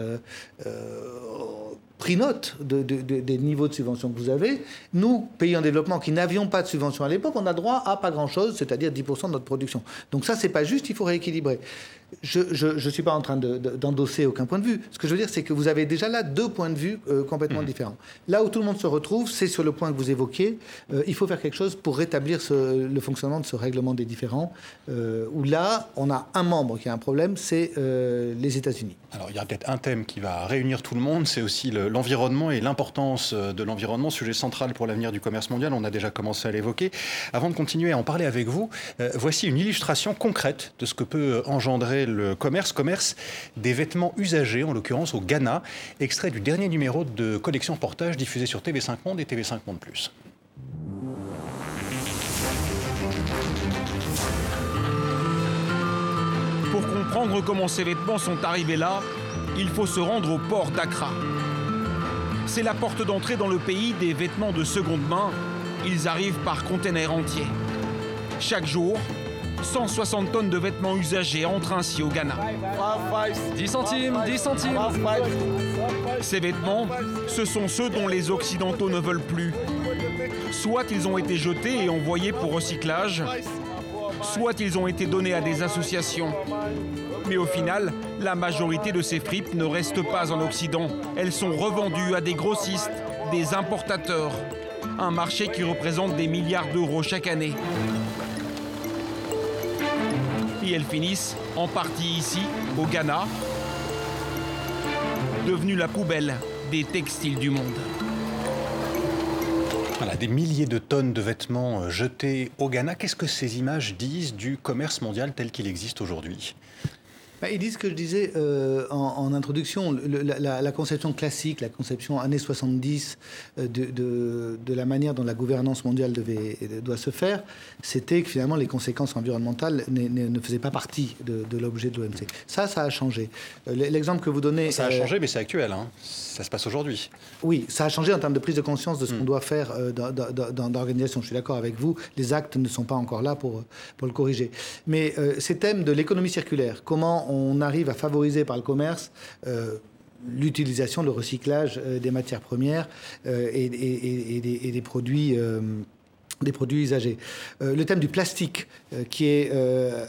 [SPEAKER 2] pris note des niveaux de subvention que vous avez. Nous, pays en développement qui n'avions pas de subvention à l'époque, on a droit à pas grand-chose, c'est-à-dire 10% de notre production. Donc ça, c'est pas juste, il faut rééquilibrer. Je ne suis pas en train d'endosser aucun point de vue. Ce que je veux dire, c'est que vous avez déjà là deux points de vue euh, complètement mmh. différents. Là où tout le monde se retrouve, c'est sur le point que vous évoquiez. Euh, il faut faire quelque chose pour rétablir le fonctionnement de ce règlement des différends. Euh, où là, on a un membre qui a un problème, c'est les États-Unis.
[SPEAKER 1] Alors il y a peut-être un thème qui va réunir tout le monde, c'est aussi l'environnement et l'importance de l'environnement, sujet central pour l'avenir du commerce mondial. On a déjà commencé à l'évoquer. Avant de continuer à en parler avec vous, voici une illustration concrète de ce que peut engendrer le commerce, commerce des vêtements usagés, en l'occurrence au Ghana, extrait du dernier numéro de Collection Portage diffusé sur TV5 Monde et TV5 Monde Plus.
[SPEAKER 8] Pour comprendre comment ces vêtements sont arrivés là, il faut se rendre au port d'Accra. C'est la porte d'entrée dans le pays des vêtements de seconde main. Ils arrivent par container entier. Chaque jour, 160 tonnes de vêtements usagés entrent ainsi au Ghana.
[SPEAKER 9] 10 centimes, 10 centimes.
[SPEAKER 8] Ces vêtements, ce sont ceux dont les Occidentaux ne veulent plus. Soit ils ont été jetés et envoyés pour recyclage, soit ils ont été donnés à des associations. Mais au final, la majorité de ces fripes ne restent pas en Occident. Elles sont revendues à des grossistes, des importateurs. Un marché qui représente des milliards d'euros chaque année et elles finissent en partie ici, au Ghana, devenue la poubelle des textiles du monde.
[SPEAKER 1] Voilà, des milliers de tonnes de vêtements euh, jetés au Ghana. Qu'est-ce que ces images disent du commerce mondial tel qu'il existe aujourd'hui?
[SPEAKER 2] Bah, ils disent ce que je disais euh, en, introduction, la, conception classique, la conception années 70 euh, de, de, la manière dont la gouvernance mondiale devait, doit se faire, c'était que finalement les conséquences environnementales ne faisaient pas partie de, l'objet de l'OMC. Ça, ça a changé. Euh, l'exemple que vous donnez...
[SPEAKER 1] Ça a changé, mais c'est actuel. Hein. Ça se passe aujourd'hui.
[SPEAKER 2] Oui, ça a changé en termes de prise de conscience de ce qu'on mm. doit faire dans, l'organisation. Je suis d'accord avec vous, les actes ne sont pas encore là pour, pour le corriger. Mais ces thèmes de l'économie circulaire, comment on arrive à favoriser par le commerce euh, l'utilisation, le recyclage euh, des matières premières euh, et, des, produits des produits usagés. le thème du plastique, qui est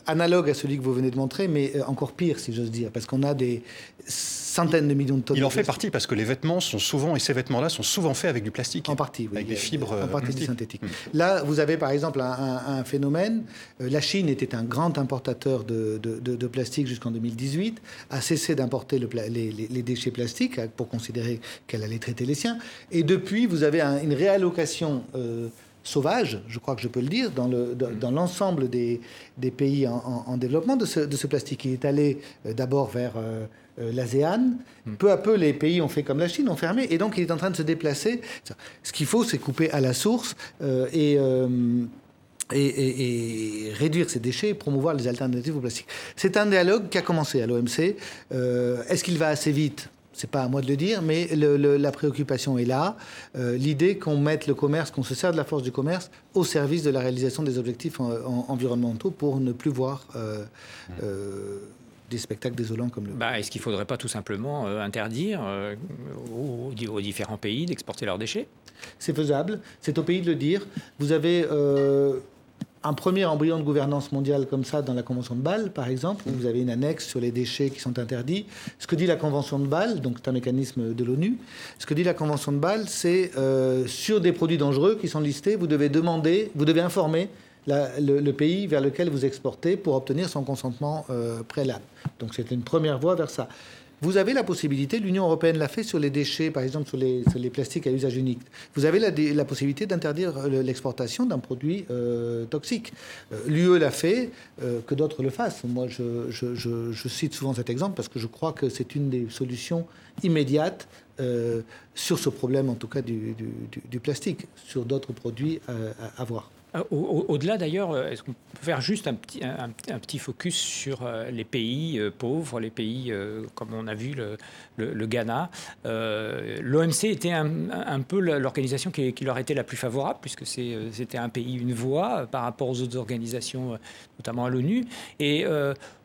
[SPEAKER 2] analogue à celui que vous venez de montrer, mais encore pire, si j'ose dire, parce qu'on a des centaines de millions de tonnes.
[SPEAKER 1] Il en fait partie parce que les vêtements sont souvent, et ces vêtements-là sont souvent faits avec du plastique.
[SPEAKER 2] En partie, oui.
[SPEAKER 1] Avec des fibres.
[SPEAKER 2] En partie du synthétique. Hmm. Là, vous avez par exemple un, phénomène. Euh, la Chine était un grand importateur de, de, plastique jusqu'en 2018, a cessé d'importer le, les, les, déchets plastiques pour considérer qu'elle allait traiter les siens. Et depuis, vous avez une réallocation. Euh, sauvage, je crois que je peux le dire, dans l'ensemble des, pays en, développement de ce, plastique. Il est allé d'abord vers l'ASEAN. Hmm. Peu à peu, les pays ont fait comme la Chine, ont fermé, et donc il est en train de se déplacer. Ce qu'il faut, c'est couper à la source et et, réduire ces déchets et promouvoir les alternatives au plastique. C'est un dialogue qui a commencé à l'OMC. Euh, est-ce qu'il va assez vite? C'est pas à moi de le dire, mais la préoccupation est là. Euh, l'idée qu'on mette le commerce, qu'on se sert de la force du commerce au service de la réalisation des objectifs environnementaux pour ne plus voir euh, des spectacles désolants comme le.
[SPEAKER 4] Bah, Est-ce qu'il ne faudrait pas tout simplement interdire aux, aux, différents pays d'exporter leurs déchets?
[SPEAKER 2] C'est faisable. C'est au pays de le dire. Vous avez un premier embryon de gouvernance mondiale comme ça dans la Convention de Bâle, par exemple, où vous avez une annexe sur les déchets qui sont interdits. Ce que dit la Convention de Bâle, donc c'est un mécanisme de l'ONU, ce que dit la Convention de Bâle, c'est euh, sur des produits dangereux qui sont listés, vous devez demander, vous devez informer le, pays vers lequel vous exportez pour obtenir son consentement euh, préalable. Donc c'est une première voie vers ça. Vous avez la possibilité, l'Union européenne l'a fait sur les déchets, par exemple sur les, plastiques à usage unique. Vous avez la, possibilité d'interdire euh, l'exportation d'un produit euh, toxique. Euh, L'UE l'a fait, que d'autres le fassent. Moi, je, cite souvent cet exemple parce que je crois que c'est une des solutions immédiates sur ce problème, en tout cas du, plastique. Sur d'autres produits à voir.
[SPEAKER 4] Euh, au-delà d'ailleurs, euh, est-ce qu'on peut faire juste un petit, focus sur euh, les pays pauvres, les pays comme on a vu le, le, Ghana L'OMC était un, peu l'organisation qui, qui, leur était la plus favorable, puisque c'était un pays, une voix par rapport aux autres organisations, notamment à l'ONU. Et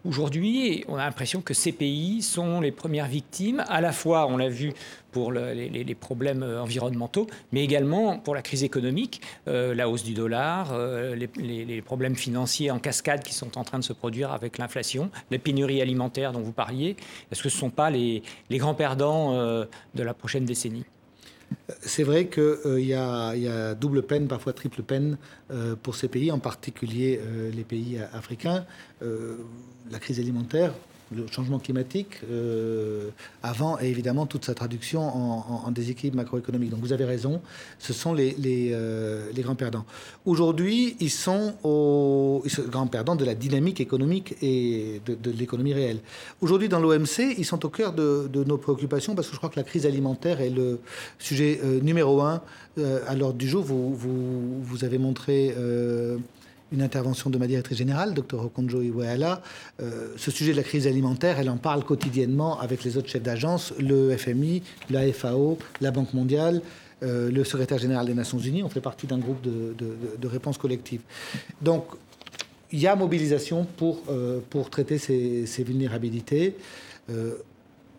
[SPEAKER 4] aujourd'hui, on a l'impression que ces pays sont les premières victimes, à la fois, on l'a vu, pour les, problèmes environnementaux, mais également pour la crise économique, euh, la hausse du dollar, euh, les, problèmes financiers en cascade qui sont en train de se produire avec l'inflation, les pénuries alimentaires dont vous parliez. Est-ce que ce ne sont pas les, grands perdants euh, de la prochaine décennie?
[SPEAKER 2] C'est vrai qu'il y, a double peine, parfois triple peine pour ces pays, en particulier les pays africains. la crise alimentaire, le changement climatique euh, avant et évidemment toute sa traduction en, déséquilibre macroéconomique. Donc vous avez raison, ce sont les, euh, les, grands perdants. Aujourd'hui, ils sont aux ils sont grands perdants de la dynamique économique et de, l'économie réelle. Aujourd'hui, dans l'OMC, ils sont au cœur de, nos préoccupations parce que je crois que la crise alimentaire est le sujet euh, numéro un à l'ordre du jour. Vous, vous, vous avez montré une intervention de ma directrice générale, Dr Okonjo Iweala. Euh, ce sujet de la crise alimentaire, elle en parle quotidiennement avec les autres chefs d'agence, le FMI, la FAO, la Banque mondiale, euh, le secrétaire général des Nations Unies. On fait partie d'un groupe de, de, réponse collective. Donc, il y a mobilisation pour, euh, traiter ces vulnérabilités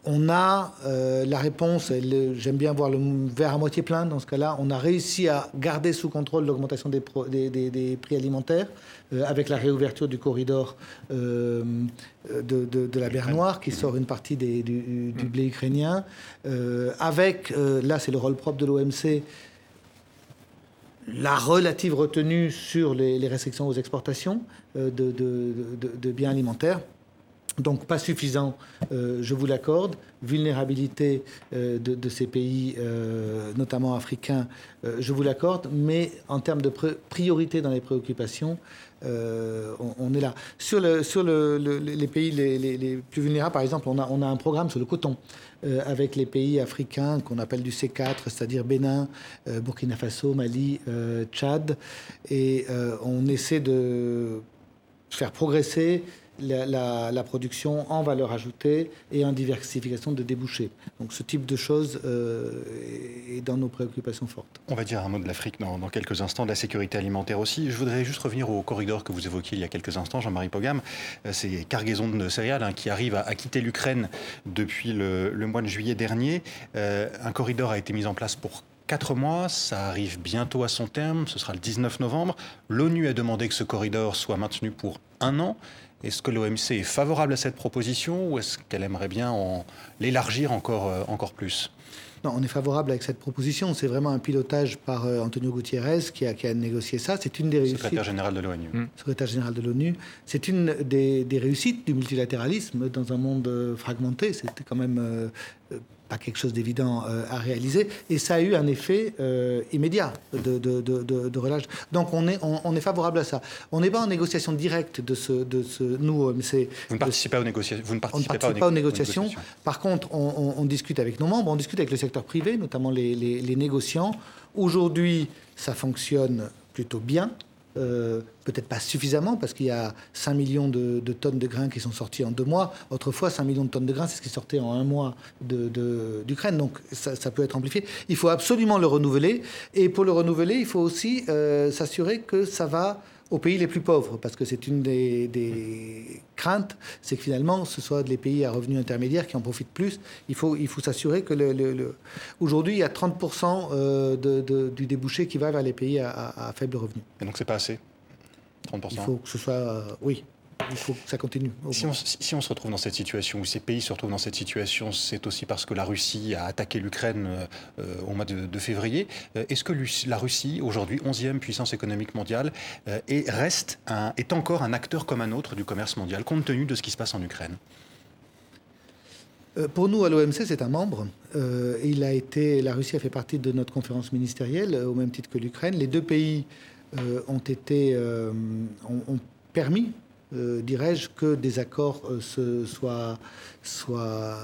[SPEAKER 2] on a euh, la réponse, j'aime bien voir le verre à moitié plein dans ce cas-là, on a réussi à garder sous contrôle l'augmentation des, prix alimentaires euh, avec la réouverture du corridor euh, de, la mer Noire qui sort une partie du, du, blé ukrainien, avec, là c'est le rôle propre de l'OMC, la relative retenue sur les, restrictions aux exportations de biens alimentaires. Donc pas suffisant, euh, je vous l'accorde. Vulnérabilité euh, de, ces pays, euh, notamment africains, je vous l'accorde. Mais en termes de priorité dans les préoccupations, on, est là. Sur, le, les pays les, plus vulnérables, par exemple, on a, on a un programme sur le coton avec les pays africains qu'on appelle du C4, c'est-à-dire Bénin, Burkina Faso, Mali, Tchad. Et on essaie de faire progresser la, production en valeur ajoutée et en diversification de débouchés. Donc ce type de choses euh, est dans nos préoccupations fortes.
[SPEAKER 1] On va dire un mot de l'Afrique dans, quelques instants, de la sécurité alimentaire aussi. Je voudrais juste revenir au corridor que vous évoquiez il y a quelques instants, Jean-Marie Pogam. Euh, ces cargaisons de céréales hein, qui arrivent à, quitter l'Ukraine depuis le, mois de juillet dernier. Euh, un corridor a été mis en place pour quatre mois, ça arrive bientôt à son terme, ce sera le 19 novembre. L'ONU a demandé que ce corridor soit maintenu pour un an. Est-ce que l'OMC est favorable à cette proposition ou est-ce qu'elle aimerait bien l'élargir encore, euh, encore plus?
[SPEAKER 2] Non, on est favorable avec cette proposition. C'est vraiment un pilotage par euh, Antonio Gutiérrez qui a, qui a, négocié ça. C'est une des réussites.
[SPEAKER 1] Secrétaire général de l'ONU.
[SPEAKER 2] Mm. Secrétaire général de l'ONU. C'est une des, des, réussites du multilatéralisme dans un monde euh, fragmenté. C'était quand même pas quelque chose d'évident à réaliser. Et ça a eu un effet immédiat de, de, de, relâche. Donc on est, on, est favorable à ça. On n'est pas en négociation directe de ce, de ce nous OMC.
[SPEAKER 1] Vous ne participez pas aux négociations. Vous ne
[SPEAKER 2] participez on ne participe pas, aux, négociations. Par contre, on, discute avec nos membres, on discute avec le secteur privé, notamment les, les négociants. Aujourd'hui, ça fonctionne plutôt bien. Euh, peut-être pas suffisamment, parce qu'il y a 5 millions de, tonnes de grains qui sont sortis en deux mois. Autrefois, 5 millions de tonnes de grains, c'est ce qui sortait en un mois d'Ukraine. Donc ça, peut être amplifié. Il faut absolument le renouveler. Et pour le renouveler, il faut aussi euh, s'assurer que ça va aux pays les plus pauvres, parce que c'est une des, craintes, c'est que finalement, ce soit les pays à revenus intermédiaires qui en profitent plus. Il faut, il faut s'assurer que le, aujourd'hui, il y a 30% euh, de, du débouché qui va vers les pays à, faible revenu.
[SPEAKER 1] Et donc, c'est pas assez 30%
[SPEAKER 2] Il faut que ce soit, euh, oui, il faut que ça continue.
[SPEAKER 1] Si on, se retrouve dans cette situation, ou ces pays se retrouvent dans cette situation, c'est aussi parce que la Russie a attaqué l'Ukraine euh, au mois de, février. Euh, est-ce que la Russie, aujourd'hui 11e puissance économique mondiale, euh, est, reste est encore un acteur comme un autre du commerce mondial, compte tenu de ce qui se passe en Ukraine?
[SPEAKER 2] Pour nous, à l'OMC, c'est un membre. il a été, la Russie a fait partie de notre conférence ministérielle, au même titre que l'Ukraine. Les deux pays ont été, ont permis euh, dirais-je, que des accords euh, se, soient, soient,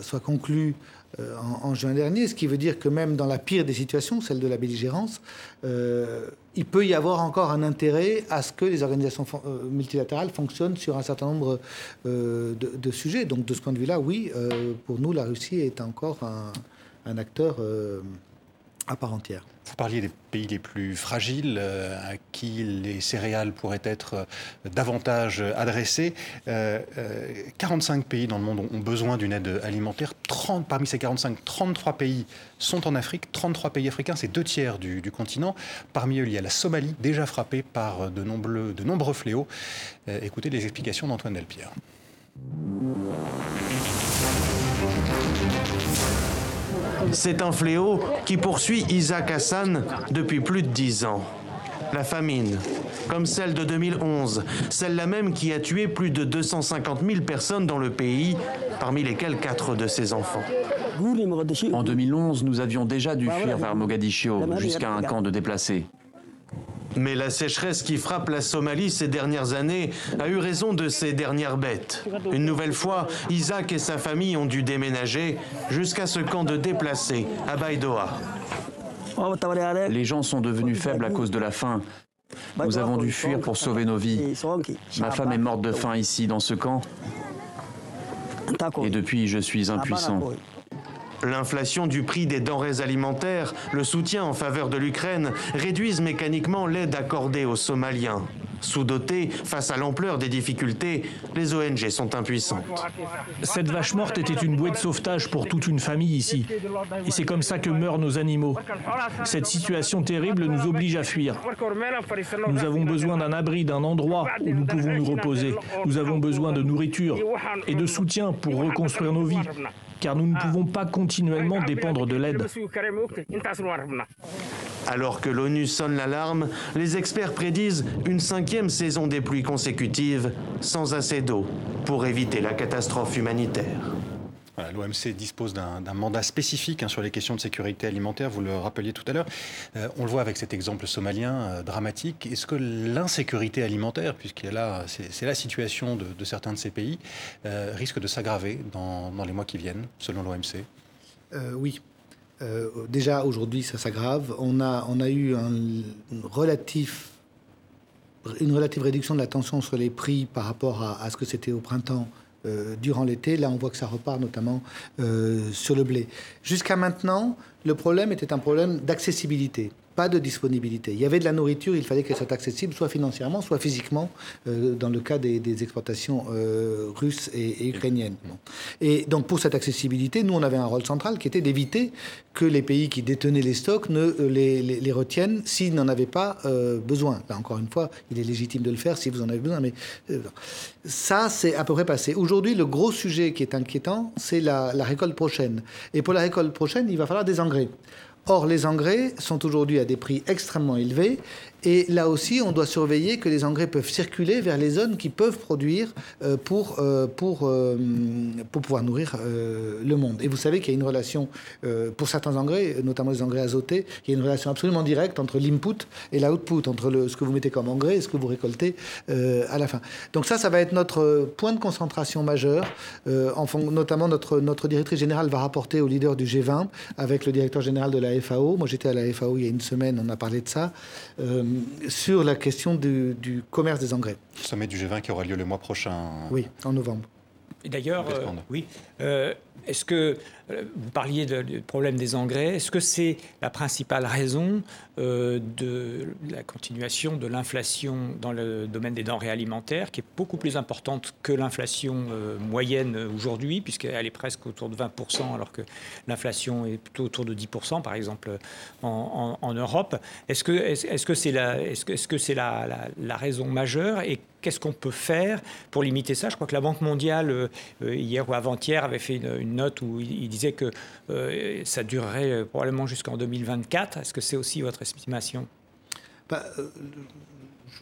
[SPEAKER 2] soient conclus euh, en, juin dernier, ce qui veut dire que même dans la pire des situations, celle de la belligérance, il peut y avoir encore un intérêt à ce que les organisations multilatérales fonctionnent sur un certain nombre de, sujets. Donc de ce point de vue-là, oui, pour nous, la Russie est encore un, un acteur à part entière.
[SPEAKER 1] Vous parliez des pays les plus fragiles, euh, à qui les céréales pourraient être euh, davantage adressées. 45 euh, pays dans le monde ont, besoin d'une aide alimentaire. 30, parmi ces 45, 33 pays sont en Afrique. 33 pays africains, c'est deux tiers du, continent. Parmi eux, il y a la Somalie, déjà frappée par de nombreux, de nombreux fléaux. écoutez les explications d'Antoine Delpierre.
[SPEAKER 10] C'est un fléau qui poursuit Isaac Hassan depuis plus de dix ans. La famine, comme celle de 2011, celle-là même qui a tué plus de 250 000 personnes dans le pays, parmi lesquelles quatre de ses enfants.
[SPEAKER 11] En 2011, nous avions déjà dû fuir vers Mogadiscio jusqu'à un camp de déplacés.
[SPEAKER 10] Mais la sécheresse qui frappe la Somalie ces dernières années a eu raison de ses dernières bêtes. Une nouvelle fois, Isaac et sa famille ont dû déménager jusqu'à ce camp de déplacés à Baïdoa.
[SPEAKER 11] Les gens sont devenus faibles à cause de la faim. Nous avons dû fuir pour sauver nos vies. Ma femme est morte de faim ici, dans ce camp. Et depuis, je suis impuissant.
[SPEAKER 10] L'inflation du prix des denrées alimentaires, le soutien en faveur de l'Ukraine réduisent mécaniquement l'aide accordée aux Somaliens. Sous-dotés, face à l'ampleur des difficultés, les ONG sont impuissantes.
[SPEAKER 12] Cette vache morte était une bouée de sauvetage pour toute une famille ici. Et c'est comme ça que meurent nos animaux. Cette situation terrible nous oblige à fuir. Nous avons besoin d'un abri, d'un endroit où nous pouvons nous reposer. Nous avons besoin de nourriture et de soutien pour reconstruire nos vies car nous ne pouvons pas continuellement dépendre de l'aide.
[SPEAKER 10] Alors que l'ONU sonne l'alarme, les experts prédisent une cinquième saison des pluies consécutives sans assez d'eau pour éviter la catastrophe humanitaire.
[SPEAKER 1] L'OMC dispose d'un mandat spécifique hein, sur les questions de sécurité alimentaire, vous le rappeliez tout à l'heure. Euh, on le voit avec cet exemple somalien euh, dramatique. Est-ce que l'insécurité alimentaire, puisqu'il là, c'est la situation de, certains de ces pays, euh, risque de s'aggraver dans, les mois qui viennent, selon l'OMC
[SPEAKER 2] Oui. Déjà aujourd'hui, ça s'aggrave. On a, on a eu une relative réduction de la tension sur les prix par rapport à ce que c'était au printemps euh, durant l'été. Là, on voit que ça repart notamment euh, sur le blé. Jusqu'à maintenant, le problème était un problème d'accessibilité pas de disponibilité. Il y avait de la nourriture, il fallait qu'elle soit accessible, soit financièrement, soit physiquement, euh, dans le cas des, exportations euh, russes et, ukrainiennes. Et donc pour cette accessibilité, nous, on avait un rôle central qui était d'éviter que les pays qui détenaient les stocks ne euh, les, retiennent s'ils n'en avaient pas besoin. Là, encore une fois, il est légitime de le faire si vous en avez besoin, mais ça, c'est à peu près passé. Aujourd'hui, le gros sujet qui est inquiétant, c'est la, la récolte prochaine. Et pour la récolte prochaine, il va falloir des engrais. Or, les engrais sont aujourd'hui à des prix extrêmement élevés Et là aussi, on doit surveiller que les engrais peuvent circuler vers les zones qui peuvent produire euh, pour, euh, pour, euh, pour pouvoir nourrir le monde. Et vous savez qu'il y a une relation, pour certains engrais, notamment les engrais azotés, il y a une relation absolument directe entre l'input et l'output, entre ce que vous mettez comme engrais et ce que vous récoltez à la fin. Donc ça, ça va être notre point de concentration majeur. en notamment, notre, notre directrice générale va rapporter au leader du G20 avec le directeur général de la FAO. Moi, j'étais à la FAO il y a une semaine, on a parlé de ça. Sur la question du, commerce des engrais.
[SPEAKER 1] Le sommet du G20 qui aura lieu le mois prochain.
[SPEAKER 2] Oui, en novembre.
[SPEAKER 4] D'ailleurs, euh, oui. Euh, est-ce que vous parliez du problème des engrais Est-ce que c'est la principale raison de la continuation de l'inflation dans le domaine des denrées alimentaires, qui est beaucoup plus importante que l'inflation moyenne aujourd'hui, puisqu'elle est presque autour de 20%, alors que l'inflation est plutôt autour de 10%, par exemple, en, Europe Est-ce que c'est la que raison majeure et qu'est-ce qu'on peut faire pour limiter ça? Je crois que la Banque mondiale, hier ou avant-hier, avait fait une, note où il, disait que euh, ça durerait probablement jusqu'en 2024. Est-ce que c'est aussi votre estimation?
[SPEAKER 2] Bah, euh,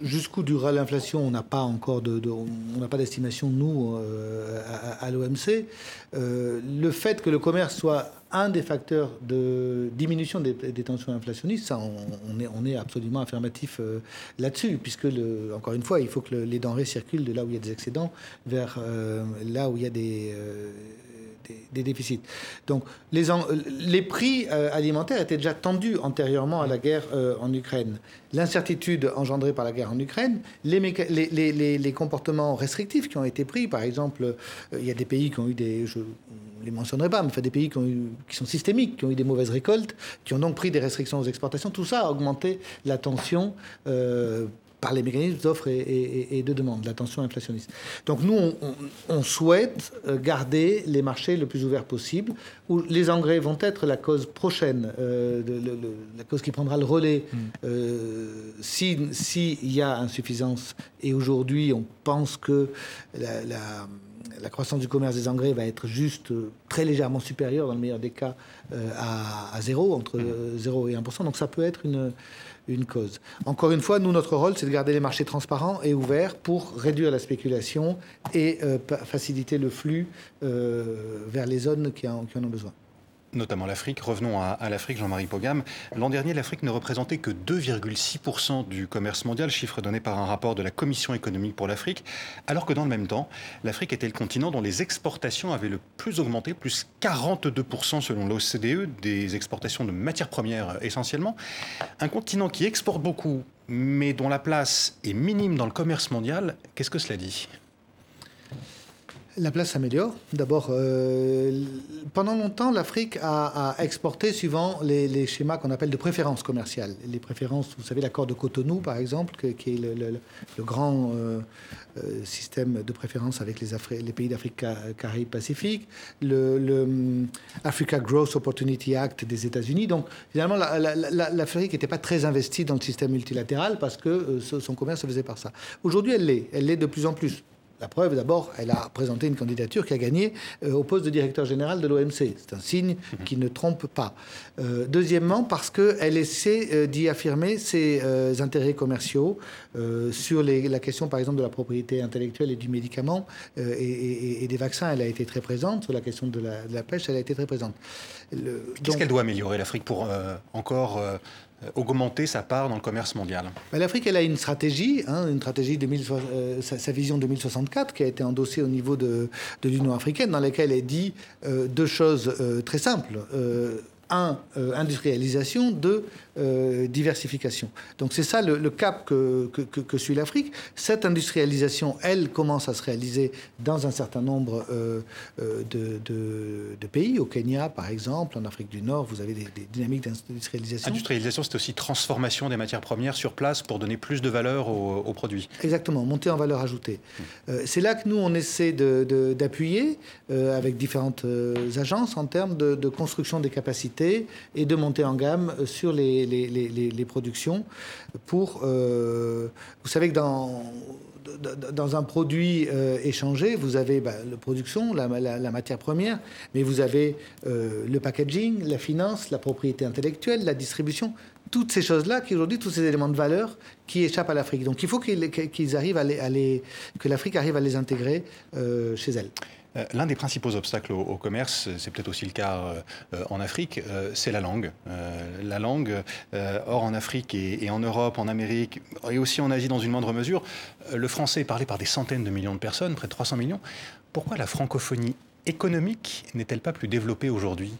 [SPEAKER 2] Jusqu'où durera l'inflation? On n'a pas encore de, on n'a pas d'estimation nous euh, à, l'OMC. le fait que le commerce soit un des facteurs de diminution des, tensions inflationnistes, ça, on, est, absolument affirmatif là-dessus, puisque, le, encore une fois, il faut que les denrées circulent de là où il y a des excédents vers là où il y a des, des, déficits. Donc les, les prix euh, alimentaires étaient déjà tendus antérieurement à la guerre euh, en Ukraine. L'incertitude engendrée par la guerre en Ukraine, les, les, les, comportements restrictifs qui ont été pris, par exemple, euh, il y a des pays qui ont eu des... Je, les mentionnerai pas, mais enfin, des pays qui, ont eu, qui, sont systémiques, qui ont eu des mauvaises récoltes, qui ont donc pris des restrictions aux exportations. Tout ça a augmenté la tension par les mécanismes d'offre et, de demande, la tension inflationniste. Donc nous, on, souhaite euh, garder les marchés le plus ouverts possible, où les engrais vont être la cause prochaine, euh, de, la cause qui prendra le relais mm. euh, s'il si y a insuffisance. Et aujourd'hui, on pense que la, croissance du commerce des engrais va être juste très légèrement supérieure, dans le meilleur des cas, à, à, zéro, entre 0 mm. et 1%. Donc ça peut être une une cause. Encore une fois, nous, notre rôle, c'est de garder les marchés transparents et ouverts pour réduire la spéculation et euh, faciliter le flux euh, vers les zones qui en ont besoin
[SPEAKER 1] notamment l'Afrique. Revenons à, l'Afrique, Jean-Marie Pogam. L'an dernier, l'Afrique ne représentait que 2,6% du commerce mondial, chiffre donné par un rapport de la Commission économique pour l'Afrique, alors que dans le même temps, l'Afrique était le continent dont les exportations avaient le plus augmenté, plus 42% selon l'OCDE, des exportations de matières premières essentiellement. Un continent qui exporte beaucoup, mais dont la place est minime dans le commerce mondial, qu'est-ce que cela dit?
[SPEAKER 2] La place s'améliore. D'abord, euh, pendant longtemps, l'Afrique a, exporté suivant les, schémas qu'on appelle de préférences commerciales. Les préférences, vous savez, l'accord de Cotonou, par exemple, qui est le, grand euh, euh, système de préférence avec les, pays d'Afrique, Caraïbes, Pacifique, le, Africa Growth Opportunity Act des États-Unis. Donc, finalement, l'Afrique n'était pas très investie dans le système multilatéral parce que son commerce se faisait par ça. Aujourd'hui, elle l'est. Elle l'est de plus en plus. La preuve, d'abord, elle a présenté une candidature qui a gagné euh, au poste de directeur général de l'OMC. C'est un signe qui ne trompe pas. Euh, deuxièmement, parce qu'elle essaie euh, d'y affirmer ses intérêts commerciaux sur la question, par exemple, de la propriété intellectuelle et du médicament et, des vaccins. Elle a été très présente. Sur la question de la, pêche, elle a été très présente.
[SPEAKER 1] Qu'est-ce qu'elle doit améliorer, l'Afrique, pour encore euh, augmenter sa part dans le commerce mondial?
[SPEAKER 2] Bah, L'Afrique, elle a une stratégie, hein, une stratégie de euh, sa, vision 2064 qui a été endossée au niveau de, l'Union africaine, dans laquelle elle dit euh, deux choses très simples un, euh, industrialisation, deux, euh, diversification. Donc c'est ça le, cap que, que, suit l'Afrique. Cette industrialisation, elle, commence à se réaliser dans un certain nombre euh, de, de, pays. Au Kenya, par exemple, en Afrique du Nord, vous avez des, dynamiques d'industrialisation.
[SPEAKER 1] Industrialisation, c'est aussi transformation des matières premières sur place pour donner plus de valeur aux, produits.
[SPEAKER 2] Exactement, monter en valeur ajoutée. Mmh. c'est là que nous, on essaie d'appuyer avec différentes agences en termes de construction des capacités et de monter en gamme sur les, productions pour... Euh, vous savez que dans dans un produit euh, échangé, vous avez bah, la production, la, matière première, mais vous avez euh, le packaging, la finance, la propriété intellectuelle, la distribution, toutes ces choses-là qui aujourd'hui, tous ces éléments de valeur qui échappent à l'Afrique. Donc il faut qu'ils arrivent à les, que l'Afrique arrive à les intégrer chez elle.
[SPEAKER 1] Euh, l'un des principaux obstacles au, commerce, c'est peut-être aussi le cas euh, en Afrique, c'est la langue. la langue, or en Afrique et, en Europe, en Amérique et aussi en Asie dans une moindre mesure, le français est parlé par des centaines de millions de personnes, près de 300 millions. Pourquoi la francophonie économique n'est-elle pas plus développée aujourd'hui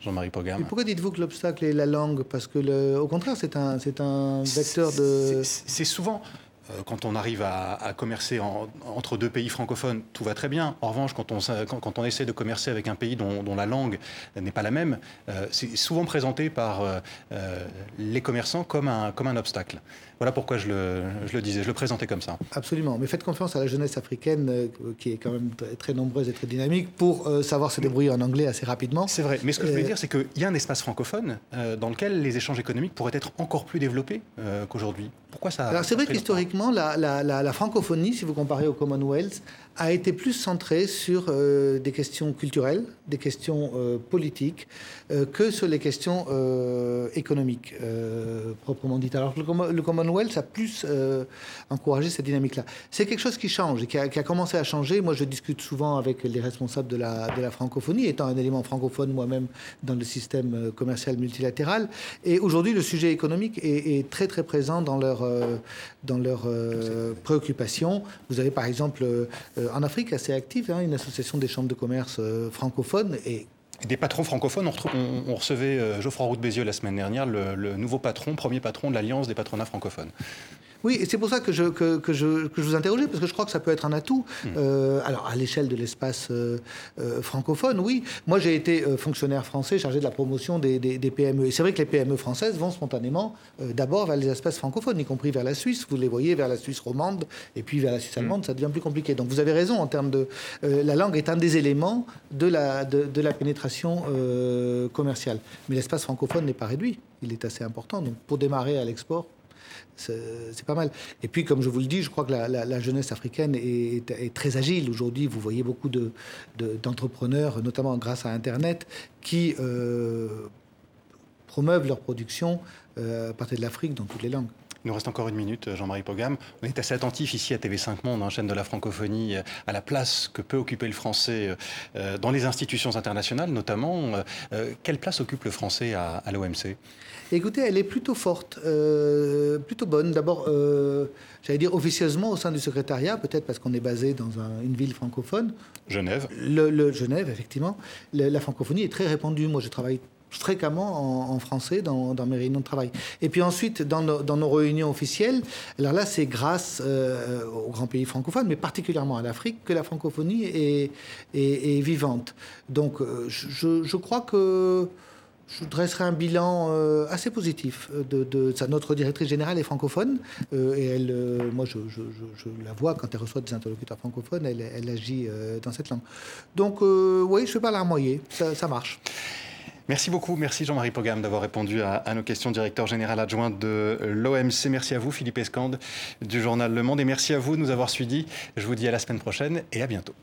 [SPEAKER 1] Jean-Marie Pogam?
[SPEAKER 2] pourquoi dites-vous que l'obstacle est la langue? Parce que, le, au contraire, c'est un, c'est un vecteur de.
[SPEAKER 1] C'est souvent euh, quand on arrive à, commercer entre deux pays francophones, tout va très bien. En revanche, quand on, quand, on essaie de commercer avec un pays dont, la langue n'est pas la même, euh, c'est souvent présenté par euh, les commerçants comme un, comme un obstacle. Voilà pourquoi je le, je le, disais, je le présentais comme ça.
[SPEAKER 2] Absolument, mais faites confiance à la jeunesse africaine, qui est quand même très nombreuse et très dynamique, pour savoir se débrouiller en anglais assez rapidement.
[SPEAKER 1] C'est vrai, mais ce que je voulais dire, c'est qu'il y a un espace francophone dans lequel les échanges économiques pourraient être encore plus développés qu'aujourd'hui. Pourquoi ça
[SPEAKER 2] Alors c'est vrai qu'historiquement, la, la, francophonie, si vous comparez au Commonwealth, a été plus centrée sur euh, des questions culturelles, des questions euh, politiques, euh, que sur les questions économiques, proprement dites. Alors le, Commonwealth a plus encouragé cette dynamique-là. C'est quelque chose qui change et qui a, commencé à changer. Moi, je discute souvent avec les responsables de la, de la francophonie, étant un élément francophone moi-même dans le système commercial multilatéral. Et aujourd'hui, le sujet économique est, est, très très présent dans leur, dans leur préoccupations. Vous avez par exemple euh, en Afrique assez active, hein, une association des chambres de commerce euh, francophones et
[SPEAKER 1] des patrons francophones. On, recevait euh, Geoffroy Roux Bézieux la semaine dernière, le, nouveau patron, premier patron de l'Alliance des patronats francophones.
[SPEAKER 2] Oui, et c'est pour ça que je, que, que, je, que je vous interrogeais, parce que je crois que ça peut être un atout. Hmm. Euh, alors, à l'échelle de l'espace euh, euh, francophone, oui. Moi, j'ai été fonctionnaire français chargé de la promotion des, des, PME. Et c'est vrai que les PME françaises vont spontanément d'abord vers les espaces francophones, y compris vers la Suisse. Vous les voyez vers la Suisse romande, et puis vers la Suisse allemande, hmm. ça devient plus compliqué. Donc, vous avez raison en termes de. la langue est un des éléments de la, de, de la pénétration commerciale. Mais l'espace francophone n'est pas réduit. Il est assez important. Donc, pour démarrer à l'export, c'est pas mal. Et puis, comme je vous le dis, je crois que la, jeunesse africaine est, très agile. Aujourd'hui, vous voyez beaucoup d'entrepreneurs, de, notamment grâce à Internet, qui euh, promeuvent leur production euh, à partir de l'Afrique dans toutes les langues.
[SPEAKER 1] Il nous reste encore une minute, Jean-Marie Pogam. On est assez attentif ici à TV5 Monde, en chaîne de la francophonie, à la place que peut occuper le français euh, dans les institutions internationales, notamment. Quelle place occupe le français à l'OMC
[SPEAKER 2] Écoutez, elle est plutôt forte, euh, plutôt bonne. D'abord, euh, j'allais dire officieusement au sein du secrétariat, peut-être parce qu'on est basé dans une ville francophone.
[SPEAKER 1] Genève.
[SPEAKER 2] Le, Genève, effectivement. la francophonie est très répandue. Moi, je travaille fréquemment en, français dans, mes réunions de travail. Et puis ensuite, dans nos, réunions officielles, alors là, c'est grâce euh, aux grands pays francophones, mais particulièrement à l'Afrique, que la francophonie est, vivante. Donc, je, je, crois que je dresserai un bilan euh, assez positif euh, de, de, Notre directrice générale est francophone euh, et elle, moi, je, la vois quand elle reçoit des interlocuteurs francophones, elle, agit dans cette langue. Donc, oui, je ne vais pas larmoyer, ça, ça marche.
[SPEAKER 1] Merci beaucoup, merci Jean-Marie Pogam d'avoir répondu à, à, nos questions, directeur général adjoint de l'OMC. Merci à vous, Philippe Escande du journal Le Monde, et merci à vous de nous avoir suivis. Je vous dis à la semaine prochaine et à bientôt.